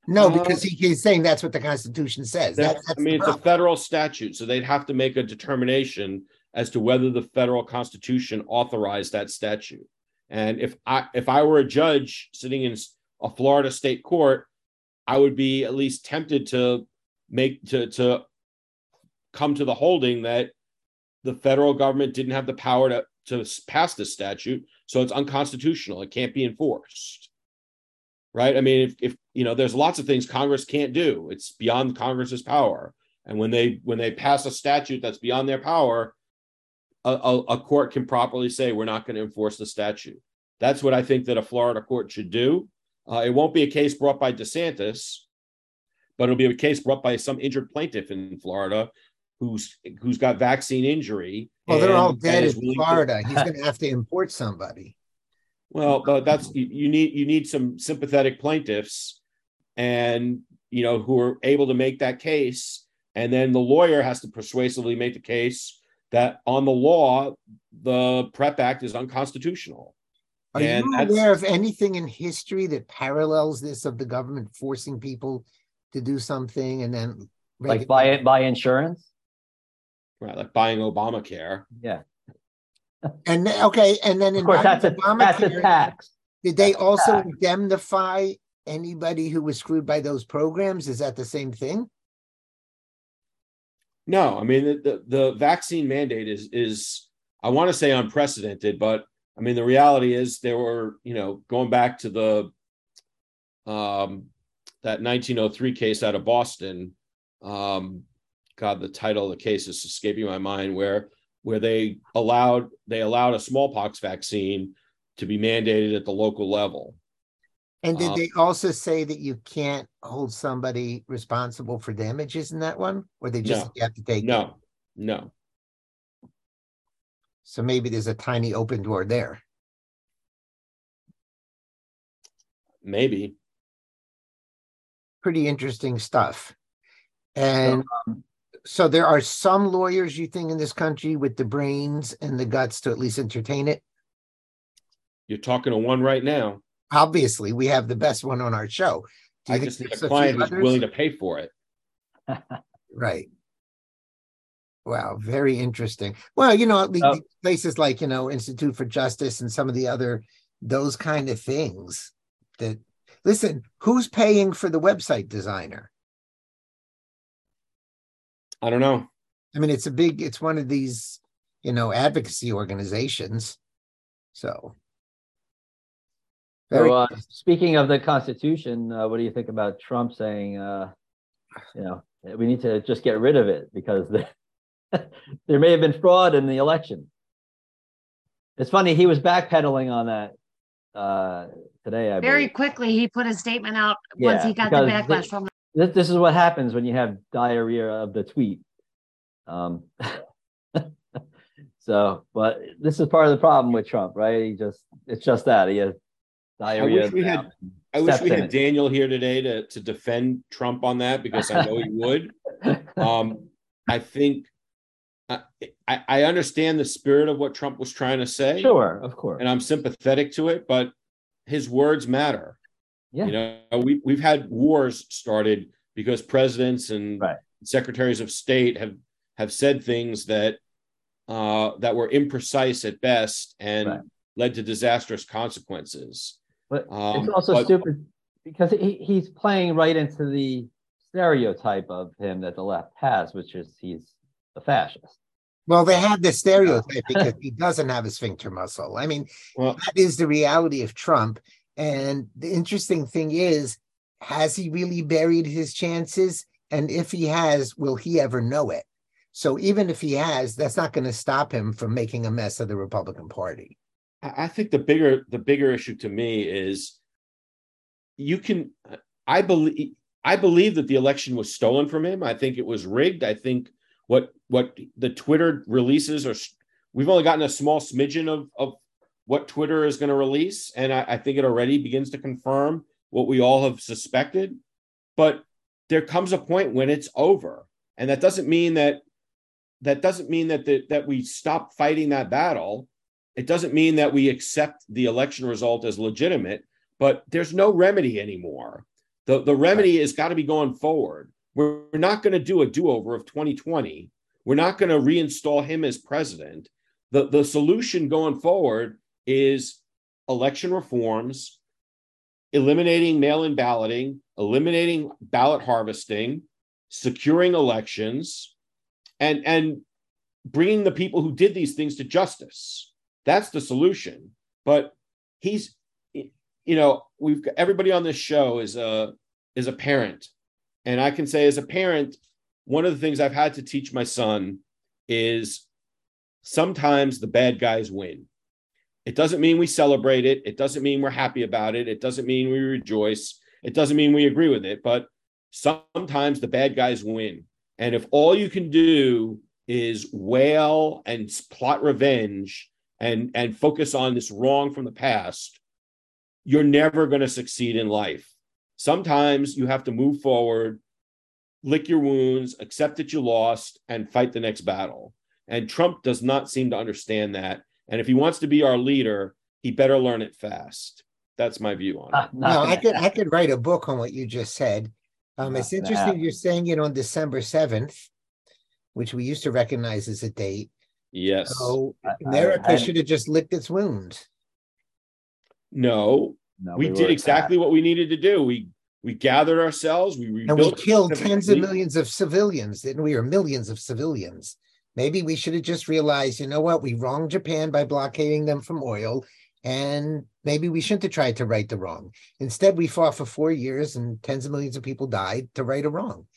No, Uh, because he, he's saying that's what the Constitution says. That, That's, that's I mean, it's a federal statute, so they'd have to make a determination as to whether the federal constitution authorized that statute. And if I if I were a judge sitting in s- a Florida state court, I would be at least tempted to make to to come to the holding that the federal government didn't have the power to to pass this statute, so it's unconstitutional. It can't be enforced. Right? I mean, if if you know, there's lots of things Congress can't do. It's beyond Congress's power. And when they when they pass a statute that's beyond their power, a, a, a court can properly say we're not going to enforce the statute. That's what I think that a Florida court should do. Uh, it won't be a case brought by DeSantis, but it'll be a case brought by some injured plaintiff in Florida who's who's got vaccine injury. Well, they're all dead in willing to- Florida. He's going to have to import somebody. Well, but that's you, you need you need some sympathetic plaintiffs, and you know who are able to make that case, and then the lawyer has to persuasively make the case that on the law the Prep Act is unconstitutional. Are And you aware of anything in history that parallels this of the government forcing people to do something and then Like buy it, buy insurance. Right, like buying Obamacare. Yeah. And then- okay, and then Of in course, that's a, Obamacare, that's a tax. did they that's also indemnify anybody who was screwed by those programs? Is that the same thing? No, I mean the, the, the vaccine mandate is is I want to say unprecedented, but I mean the reality is there were you know going back to the um that 1903 case out of Boston. Um, God, the title of the case is escaping my mind. Where where they allowed they allowed a smallpox vaccine to be mandated at the local level. And did Uh, they also say that you can't hold somebody responsible for damages in that one? Or they just No. have to take it? No, no. So maybe there's a tiny open door there. Maybe Pretty interesting stuff. And um, so there are some lawyers you think in this country with the brains and the guts to at least entertain it. You're talking to one right now. Obviously, we have the best one on our show. Do you I think just need a client who's willing to pay for it. Right. Wow, very interesting. Well, you know, the, Oh. places like, you know, Institute for Justice and some of the other those kind of things that listen, who's paying for the website designer? I don't know. I mean, it's a big, it's one of these, you know, advocacy organizations. So very So, uh, speaking of the Constitution, uh, what do you think about Trump saying, uh, you know, we need to just get rid of it because the, there may have been fraud in the election? It's funny he was backpedaling on that uh, today. I Very believe. quickly, he put a statement out once he got the backlash they- from. This, this is what happens when you have diarrhea of the tweet. Um, so, but this is part of the problem with Trump, right? He just it's just that he has diarrhea. wish we had- I wish we had. Daniel here today to to defend Trump on that because I know he would. Um, I think I, I understand the spirit of what Trump was trying to say, sure, of course. and I'm sympathetic to it, but his words matter. Yeah. You know, we we've had wars started because presidents and Right. secretaries of state have have said things that uh, that were imprecise at best and Right. led to disastrous consequences. But Um, it's also but- stupid because he, he's playing right into the stereotype of him that the left has, which is he's a fascist. Well, they have this stereotype because he doesn't have a sphincter muscle. I mean, Well, that is the reality of Trump. And the interesting thing is, has he really buried his chances? And if he has, will he ever know it? So even if he has, that's not going to stop him from making a mess of the Republican Party. I I think the bigger the bigger issue to me is you can I believe I believe that the election was stolen from him. I think it was rigged. I think what what the Twitter releases are we've only gotten a small smidgen of of what Twitter is going to release, and I, I think it already begins to confirm what we all have suspected. But there comes a point when it's over, and that doesn't mean that that doesn't mean that the, that we stop fighting that battle it doesn't mean that we accept the election result as legitimate, but there's no remedy anymore. The, the remedy has got to be going forward. We're, not going to do a do over of 2020. We're not going to reinstall him as president. The, the solution going forward is election reforms, eliminating mail in balloting, eliminating ballot harvesting, securing elections, and, and bringing the people who did these things to justice. That's the solution. But he's, you know, we've got everybody on this show is a is a parent, and I can say as a parent, one of the things I've had to teach my son is sometimes the bad guys win. It doesn't mean we celebrate it. It doesn't mean we're happy about it. It doesn't mean we rejoice. It doesn't mean we agree with it. But sometimes the bad guys win. And if all you can do is wail and plot revenge and and focus on this wrong from the past you're never going to succeed in life sometimes you have to move forward lick your wounds accept that you lost and fight the next battle and trump does not seem to understand that and if he wants to be our leader he better learn it fast that's my view on it Not- not No, I could I could write a book on what you just said. Um, it's interesting happen. you're saying it on December seventh, which we used to recognize as a date. yes So I- I- America I- should have just licked its wounds. no No, we, were did exactly what we needed to do we we gathered ourselves we And we killed tens of millions of civilians, didn't we? Or millions of civilians. Maybe we should have just realized, you know what, we wronged Japan by blockading them from oil. And maybe we shouldn't have tried to right the wrong. Instead, we fought for four years and tens of millions of people died to right a wrong.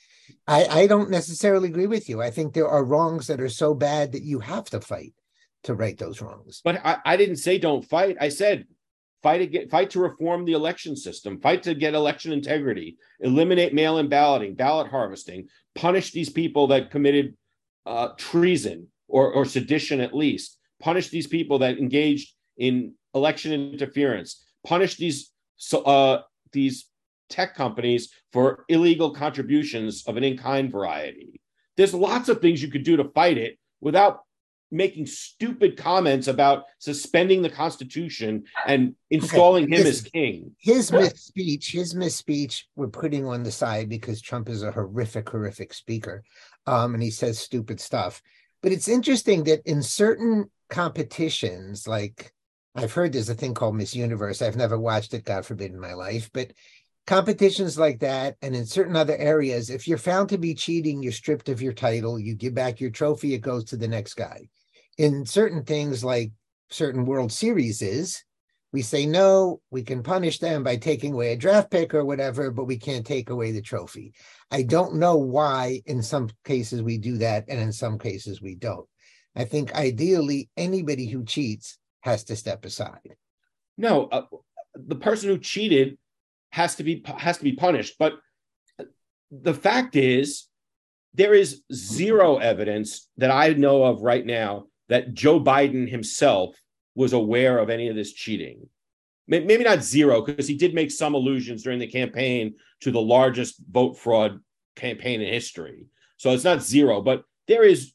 I, I don't necessarily agree with you. I think there are wrongs that are so bad that you have to fight to right those wrongs. But I, I didn't say don't fight. I said fight fight to reform the election system, fight to get election integrity, eliminate mail-in balloting, ballot harvesting, punish these people that committed uh, treason or, or sedition at least, punish these people that engaged in election interference, punish these uh, these tech companies for illegal contributions of an in-kind variety. there's lots of things you could do to fight it without making stupid comments about suspending the Constitution and installing okay. him his, as king. His misspeech, his misspeech, we're putting on the side because Trump is a horrific, horrific speaker, um, and he says stupid stuff. But it's interesting that in certain competitions, like I've heard there's a thing called Miss Universe. I've never watched it, God forbid, in my life, but competitions like that and in certain other areas if you're found to be cheating you're stripped of your title you give back your trophy it goes to the next guy in certain things like certain world series is we say no we can punish them by taking away a draft pick or whatever but we can't take away the trophy i don't know why in some cases we do that and in some cases we don't i think ideally anybody who cheats has to step aside no uh, the person who cheated has to be has to be punished. But the fact is, there is zero evidence that I know of right now that Joe Biden himself was aware of any of this cheating. Maybe not zero, because he did make some allusions during the campaign to the largest vote fraud campaign in history. So it's not zero, but there is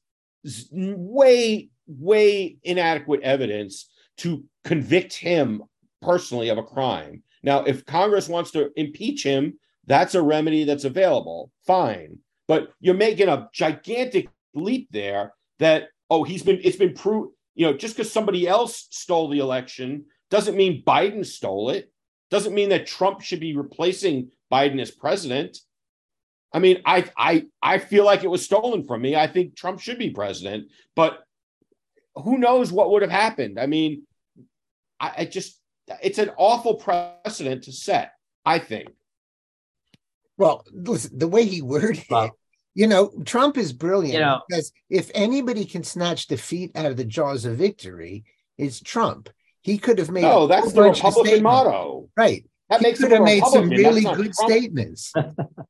way, way inadequate evidence to convict him personally of a crime. Now, if Congress wants to impeach him, that's a remedy that's available. Fine. But you're making a gigantic leap there that, oh, he's been, it's been proved, you know, just because somebody else stole the election doesn't mean Biden stole it. Doesn't mean that Trump should be replacing Biden as president. I mean, I I I feel like it was stolen from me. I think Trump should be president, but who knows what would have happened? I mean, I, I just it's an awful precedent to set, I think. Well, listen, the way he worded it, you know, Trump is brilliant you know, because if anybody can snatch defeat out of the jaws of victory, it's Trump. He could have made. Oh, that's the Republican motto, right? That he makes could have made some really good Trump. statements,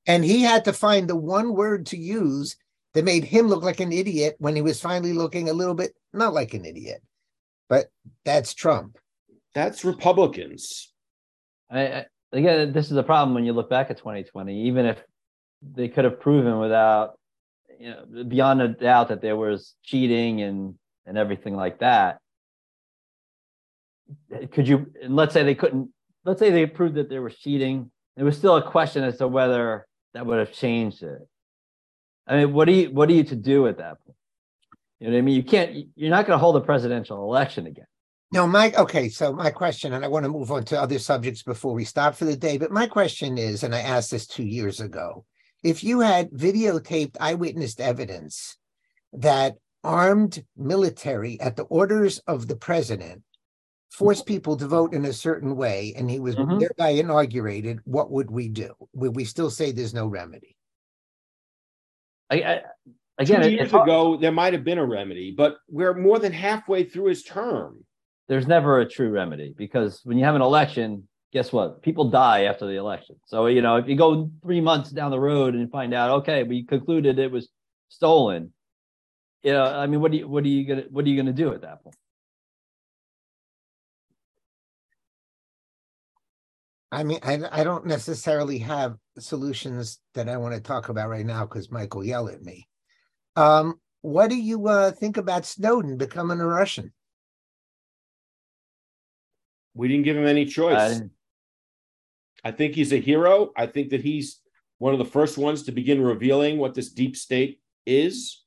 and he had to find the one word to use that made him look like an idiot when he was finally looking a little bit not like an idiot. But that's Trump. That's Republicans. I, I, again, this is a problem when you look back at 2020. Even if they could have proven without, you know, beyond a doubt that there was cheating and and everything like that. Could you? And let's say they couldn't. Let's say they proved that there was cheating. It was still a question as to whether that would have changed it. I mean, what do you what are you to do at that point? You know what I mean? You can't. You're not going to hold a presidential election again. No, my okay. So my question, and I want to move on to other subjects before we stop for the day. But my question is, and I asked this two years ago: if you had videotaped eyewitness evidence that armed military, at the orders of the president, forced people to vote in a certain way, and he was mm-hmm. thereby inaugurated, what would we do? Would we still say there's no remedy? I, I again, two years ago there might have been a remedy, but we're more than halfway through his term there's never a true remedy because when you have an election, guess what? People die after the election. So, you know, if you go three months down the road and find out, okay, we concluded it was stolen, you know, I mean, what do you, what are you gonna, what are you gonna do at that point? I mean, I, I don't necessarily have solutions that I want to talk about right now because Mike will yell at me. Um, what do you uh, think about Snowden becoming a Russian? We didn't give him any choice. I think he's a hero. I think that he's one of the first ones to begin revealing what this deep state is.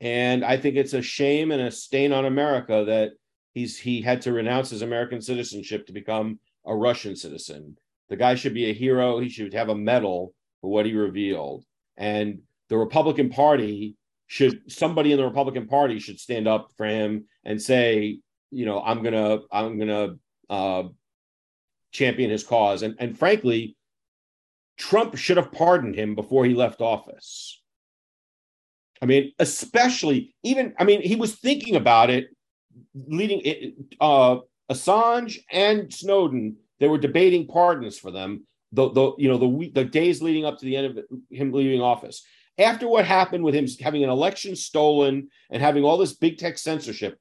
And I think it's a shame and a stain on America that he's he had to renounce his American citizenship to become a Russian citizen. The guy should be a hero. He should have a medal for what he revealed. And the Republican Party should somebody in the Republican Party should stand up for him and say, you know, I'm gonna I'm gonna uh, champion his cause. And, and frankly, Trump should have pardoned him before he left office. I mean, especially even, I mean, he was thinking about it leading it, uh, Assange and Snowden, they were debating pardons for them. The, the you know the week the days leading up to the end of him leaving office after what happened with him having an election stolen and having all this big tech censorship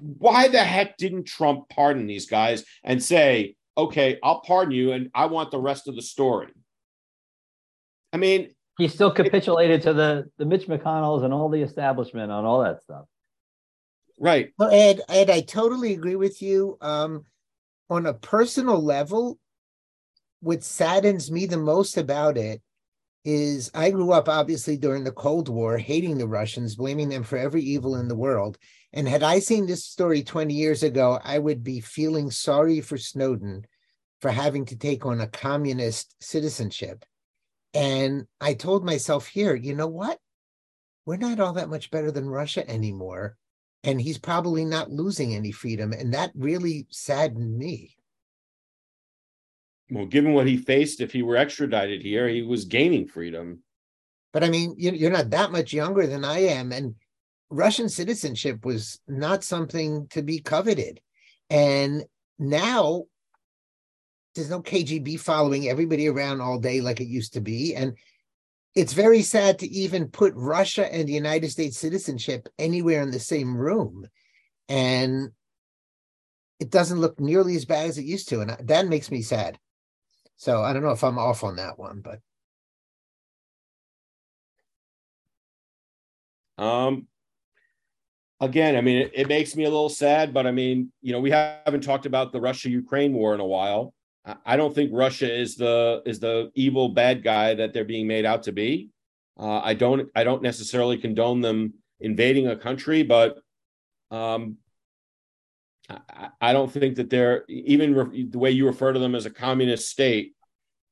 why the heck didn't Trump pardon these guys and say, okay, I'll pardon you and I want the rest of the story? I mean, he still capitulated to the the Mitch McConnells and all the establishment on all that stuff. Right. Well, Ed, Ed, I totally agree with you. Um, on a personal level, what saddens me the most about it is I grew up obviously during the Cold War, hating the Russians, blaming them for every evil in the world. And had I seen this story 20 years ago, I would be feeling sorry for Snowden for having to take on a communist citizenship. And I told myself here, you know what? We're not all that much better than Russia anymore. And he's probably not losing any freedom. And that really saddened me. Well, given what he faced, if he were extradited here, he was gaining freedom. But I mean, you're not that much younger than I am. And Russian citizenship was not something to be coveted. And now there's no KGB following everybody around all day like it used to be. And it's very sad to even put Russia and the United States citizenship anywhere in the same room. And it doesn't look nearly as bad as it used to. And that makes me sad. So I don't know if I'm off on that one, but. Um, again, I mean, it, it, makes me a little sad, but I mean, you know, we haven't talked about the Russia-Ukraine war in a while. I don't think Russia is the is the evil bad guy that they're being made out to be. Uh, I don't I don't necessarily condone them invading a country, but um, I, I don't think that they're even re- the way you refer to them as a communist state.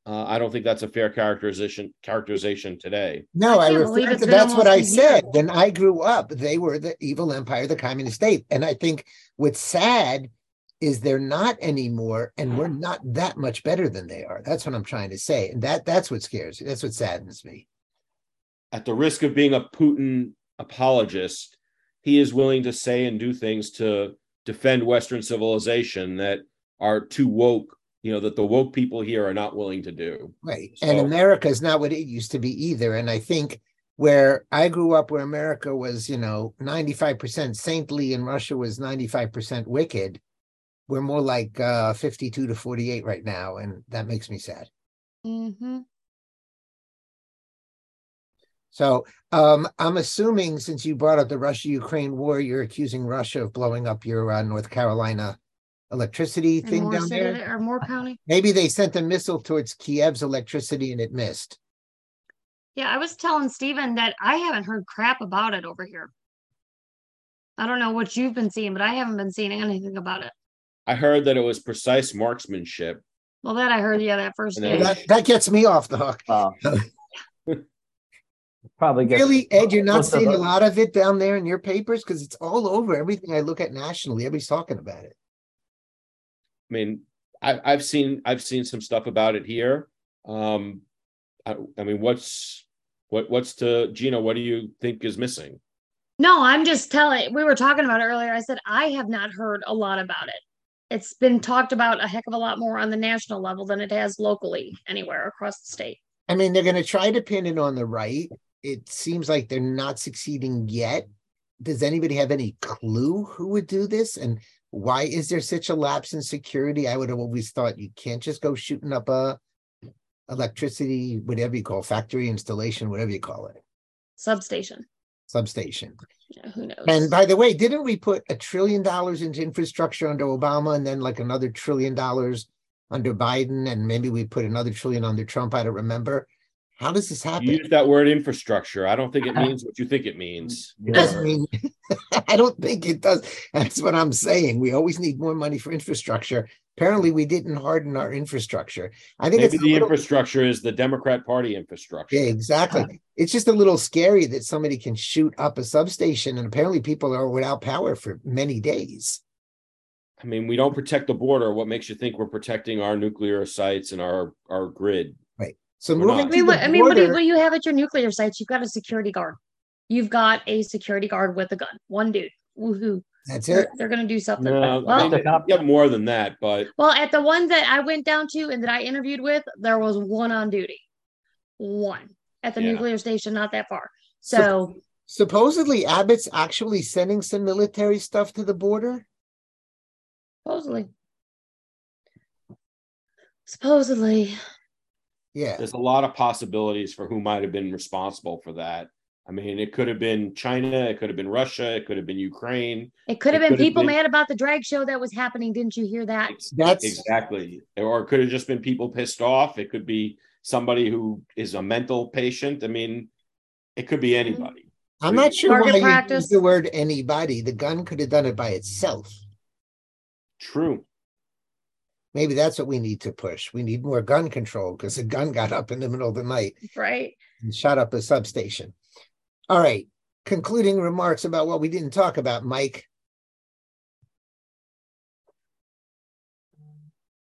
Uh, I don't think that's a fair characterization characterization today. No, I, I refer to that's what I said. When I grew up, they were the evil empire, the communist state, and I think what's sad is they're not anymore, and we're not that much better than they are. That's what I'm trying to say, and that that's what scares me. That's what saddens me. At the risk of being a Putin apologist, he is willing to say and do things to defend Western civilization that are too woke. You know that the woke people here are not willing to do. Right, so, and America is not what it used to be either. And I think where I grew up, where America was, you know, 95% saintly and Russia was 95% wicked we're more like uh, 52 to 48 right now, and that makes me sad. Mm-hmm. So um, I'm assuming since you brought up the Russia Ukraine war, you're accusing Russia of blowing up your uh, North Carolina electricity and thing down there. Or Moore County. Maybe they sent a missile towards Kiev's electricity and it missed. Yeah, I was telling Stephen that I haven't heard crap about it over here. I don't know what you've been seeing, but I haven't been seeing anything about it. I heard that it was precise marksmanship. Well, that I heard, yeah, that first day. That, that gets me off the hook. Uh, probably gets, really, Ed. You're not seeing a lot of it down there in your papers because it's all over everything I look at nationally. Everybody's talking about it. I mean, I, I've seen I've seen some stuff about it here. Um, I, I mean, what's what what's to Gina? What do you think is missing? No, I'm just telling. We were talking about it earlier. I said I have not heard a lot about it it's been talked about a heck of a lot more on the national level than it has locally anywhere across the state. I mean, they're going to try to pin it on the right. It seems like they're not succeeding yet. Does anybody have any clue who would do this? And why is there such a lapse in security? I would have always thought you can't just go shooting up a electricity, whatever you call factory installation, whatever you call it. Substation. Substation. Yeah, who knows? And by the way, didn't we put a trillion dollars into infrastructure under Obama and then like another trillion dollars under Biden? And maybe we put another trillion under Trump. I don't remember. How does this happen? You use that word infrastructure. I don't think it means what you think it means. It doesn't mean I don't think it does. That's what I'm saying. We always need more money for infrastructure. Apparently, we didn't harden our infrastructure. I think maybe the little... infrastructure is the Democrat Party infrastructure. Yeah, exactly. It's just a little scary that somebody can shoot up a substation, and apparently, people are without power for many days. I mean, we don't protect the border. What makes you think we're protecting our nuclear sites and our our grid? Right. So we're moving. I mean, what, I mean, what do, you, what do you have at your nuclear sites? You've got a security guard. You've got a security guard with a gun. One dude. Woohoo! That's they're, it. They're going to do something. No, well, they, got more than that, but well, at the ones that I went down to and that I interviewed with, there was one on duty, one at the yeah. nuclear station, not that far. So, so supposedly Abbott's actually sending some military stuff to the border. Supposedly. Supposedly. Yeah. There's a lot of possibilities for who might have been responsible for that. I mean, it could have been China, it could have been Russia, it could have been Ukraine. It could have It been could have people been- mad about the drag show that was happening. Didn't you hear that? That's Exactly. Or it could have just been people pissed off. It could be somebody who is a mental patient. I mean, it could be mm-hmm. anybody. I'm not sure Target why you use the word anybody. The gun could have done it by itself. True. Maybe that's what we need to push. We need more gun control because a gun got up in the middle of the night Right. and shot up a substation. All right. Concluding remarks about what we didn't talk about, Mike.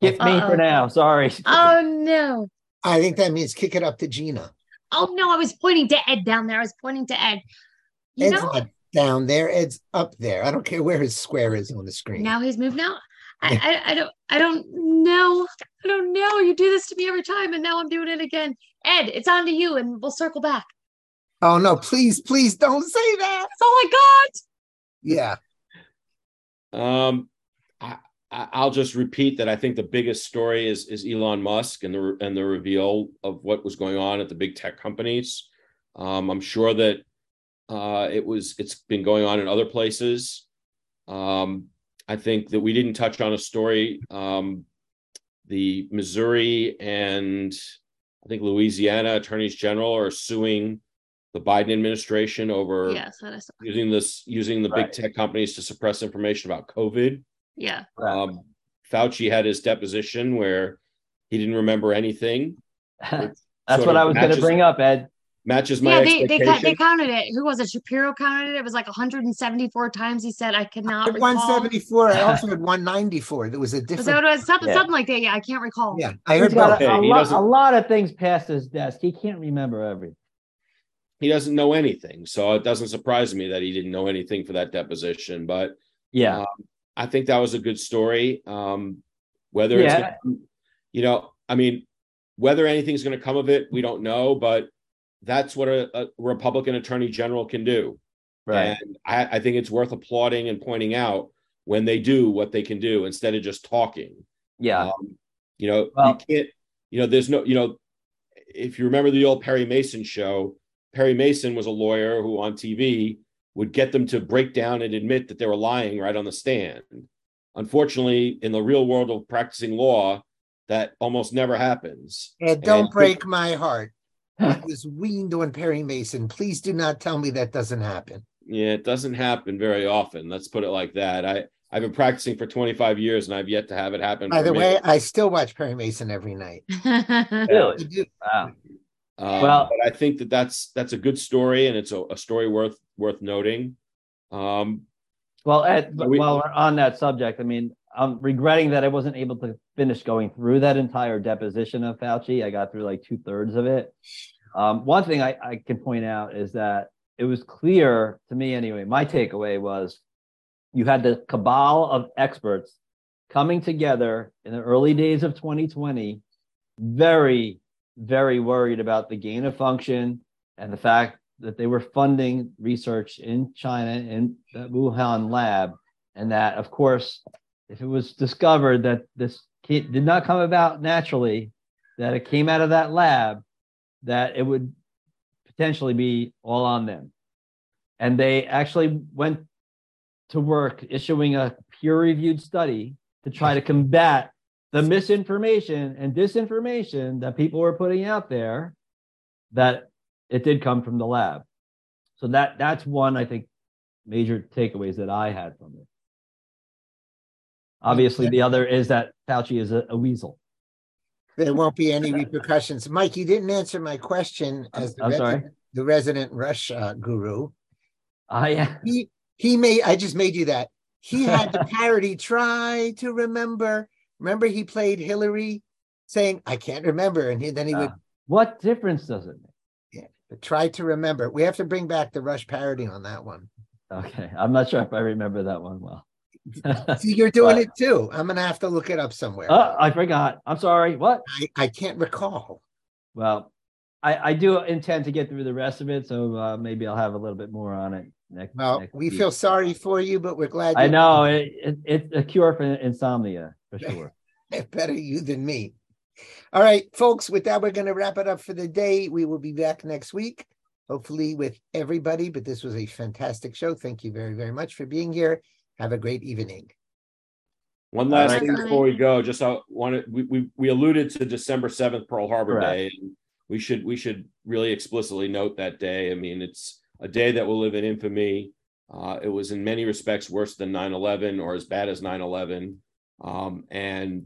Skip me Uh-oh. for now. Sorry. Oh no. I think that means kick it up to Gina. Oh no, I was pointing to Ed down there. I was pointing to Ed. You Ed's know, not down there. Ed's up there. I don't care where his square is on the screen. now he's moved out. I, I I don't I don't know. I don't know. You do this to me every time, and now I'm doing it again. Ed, it's on to you, and we'll circle back. Oh no, please, please don't say that. That's all I got. Yeah. Um, I, I- I'll just repeat that I think the biggest story is is Elon Musk and the and the reveal of what was going on at the big tech companies. Um, I'm sure that uh, it was it's been going on in other places. Um, I think that we didn't touch on a story. Um, the Missouri and I think Louisiana attorneys general are suing the Biden administration over Yes, that is. using this using the Right. big tech companies to suppress information about COVID. Yeah. Um, Fauci had his deposition where he didn't remember anything. That's what I was going to bring up, Ed. Matches my Yeah, they they, they counted it. Who was it? Shapiro counted it. It was like 174 times. He said, "I cannot recall." 174. I also had 194. There was a different. what it was? Something, Yeah. something like that. Yeah, I can't recall. Yeah, I heard about both. a, a he lot, a lot of things past his desk. He can't remember everything. he doesn't know anything, so it doesn't surprise me that he didn't know anything for that deposition. But Yeah. Um, I think that was a good story. Um, whether it's, Yeah. gonna- you know, I mean, whether anything's going to come of it, we don't know. But that's what a, a Republican attorney general can do. right. And I, I think it's worth applauding and pointing out when they do what they can do instead of just talking. yeah. Um, you know, Well- you can't, you know, there's no, you know, if you remember the old Perry Mason show, Perry Mason was a lawyer who on TV would get them to break down and admit that they were lying right on the stand. Unfortunately, in the real world of practicing law, that almost never happens. Ed, don't And- break my heart. I was weaned on Perry Mason. Please do not tell me that doesn't happen. Yeah, it doesn't happen very often. Let's put it like that. I I've been practicing for 25 years and I've yet to have it happen. By the me. way, I still watch Perry Mason every night. Really? Wow. Um, Well- but I think that that's that's a good story and it's a, a story worth worth noting. Um, Well, Ed, Are we- while we're on that subject, I mean, I'm regretting that I wasn't able to finish going through that entire deposition of Fauci. I got through like two thirds of it. Um, one thing I, I can point out is that it was clear to me, anyway, my takeaway was you had the cabal of experts coming together in the early days of 2020, very, very worried about the gain of function and the fact that they were funding research in China in the Wuhan lab, and that, of course, if it was discovered that this did not come about naturally, that it came out of that lab, that it would potentially be all on them. And they actually went to work issuing a peer-reviewed study to try to combat the misinformation and disinformation that people were putting out there that it did come from the lab. So that that's one I think major takeaways that I had from it. Obviously, the other is that Fauci is a, a weasel. There won't be any repercussions. Mike, you didn't answer my question as the, I'm sorry. resident, the resident Rush uh, guru. I He he made. I just made you that. He had the parody. Try to remember. Remember, he played Hillary, saying, "I can't remember," and he, then he would what difference does it make? Yeah, but try to remember. We have to bring back the Rush parody on that one. Okay, I'm not sure if I remember that one well. See, you're doing But- it too. I'm gonna have to look it up somewhere. oh, I forgot. I'm sorry. What? I, I can't recall. Well, I, I do intend to get through the rest of it, so uh, maybe I'll have a little bit more on it next. Well, next we week. feel sorry for you, but we're glad. I know it, it, it's a cure for insomnia for sure. Better you than me. All right, folks, with that, we're going to wrap it up for the day. We will be back next week, hopefully with everybody. But this was a fantastic show. Thank you very, very much for being here. Have a great evening. One last right. thing before we go, just I wanted we, we we alluded to December seventh, Pearl Harbor Correct. Day. And we should we should really explicitly note that day. I mean, it's a day that will live in infamy. Uh, it was in many respects worse than 9-11 or as bad as 9-11. Um, and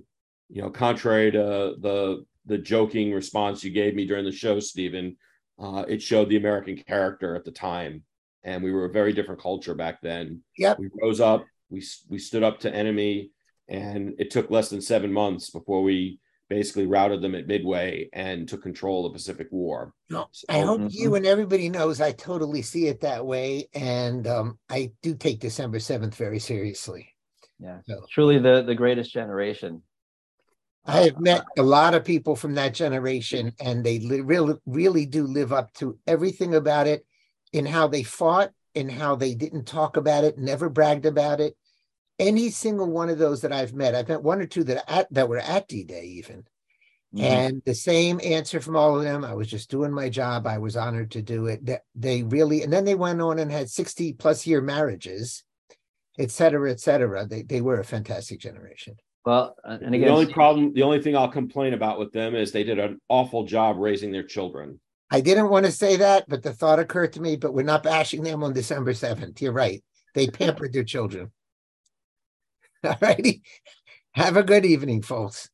you know, contrary to the the joking response you gave me during the show, Stephen, uh, it showed the American character at the time, and we were a very different culture back then. Yep. We rose up, we we stood up to enemy, and it took less than seven months before we basically routed them at Midway and took control of the Pacific War. No, So- I hope Mhm. you and everybody knows I totally see it that way. And um, I do take December 7th very seriously. Yeah, So- truly the the greatest generation. I have met a lot of people from that generation, and they li- really, really do live up to everything about it in how they fought, in how they didn't talk about it, never bragged about it. Any single one of those that I've met, I've met one or two that at, that were at D Day even, Mhm. and the same answer from all of them. I was just doing my job. I was honored to do it. That they really, and then they went on and had sixty plus year marriages, et cetera, et cetera. They they were a fantastic generation. Well, uh, and the only problem, the only thing I'll complain about with them is they did an awful job raising their children. I didn't want to say that, but the thought occurred to me, but we're not bashing them on December 7th. You're right. They pampered their children. All righty. Have a good evening, folks.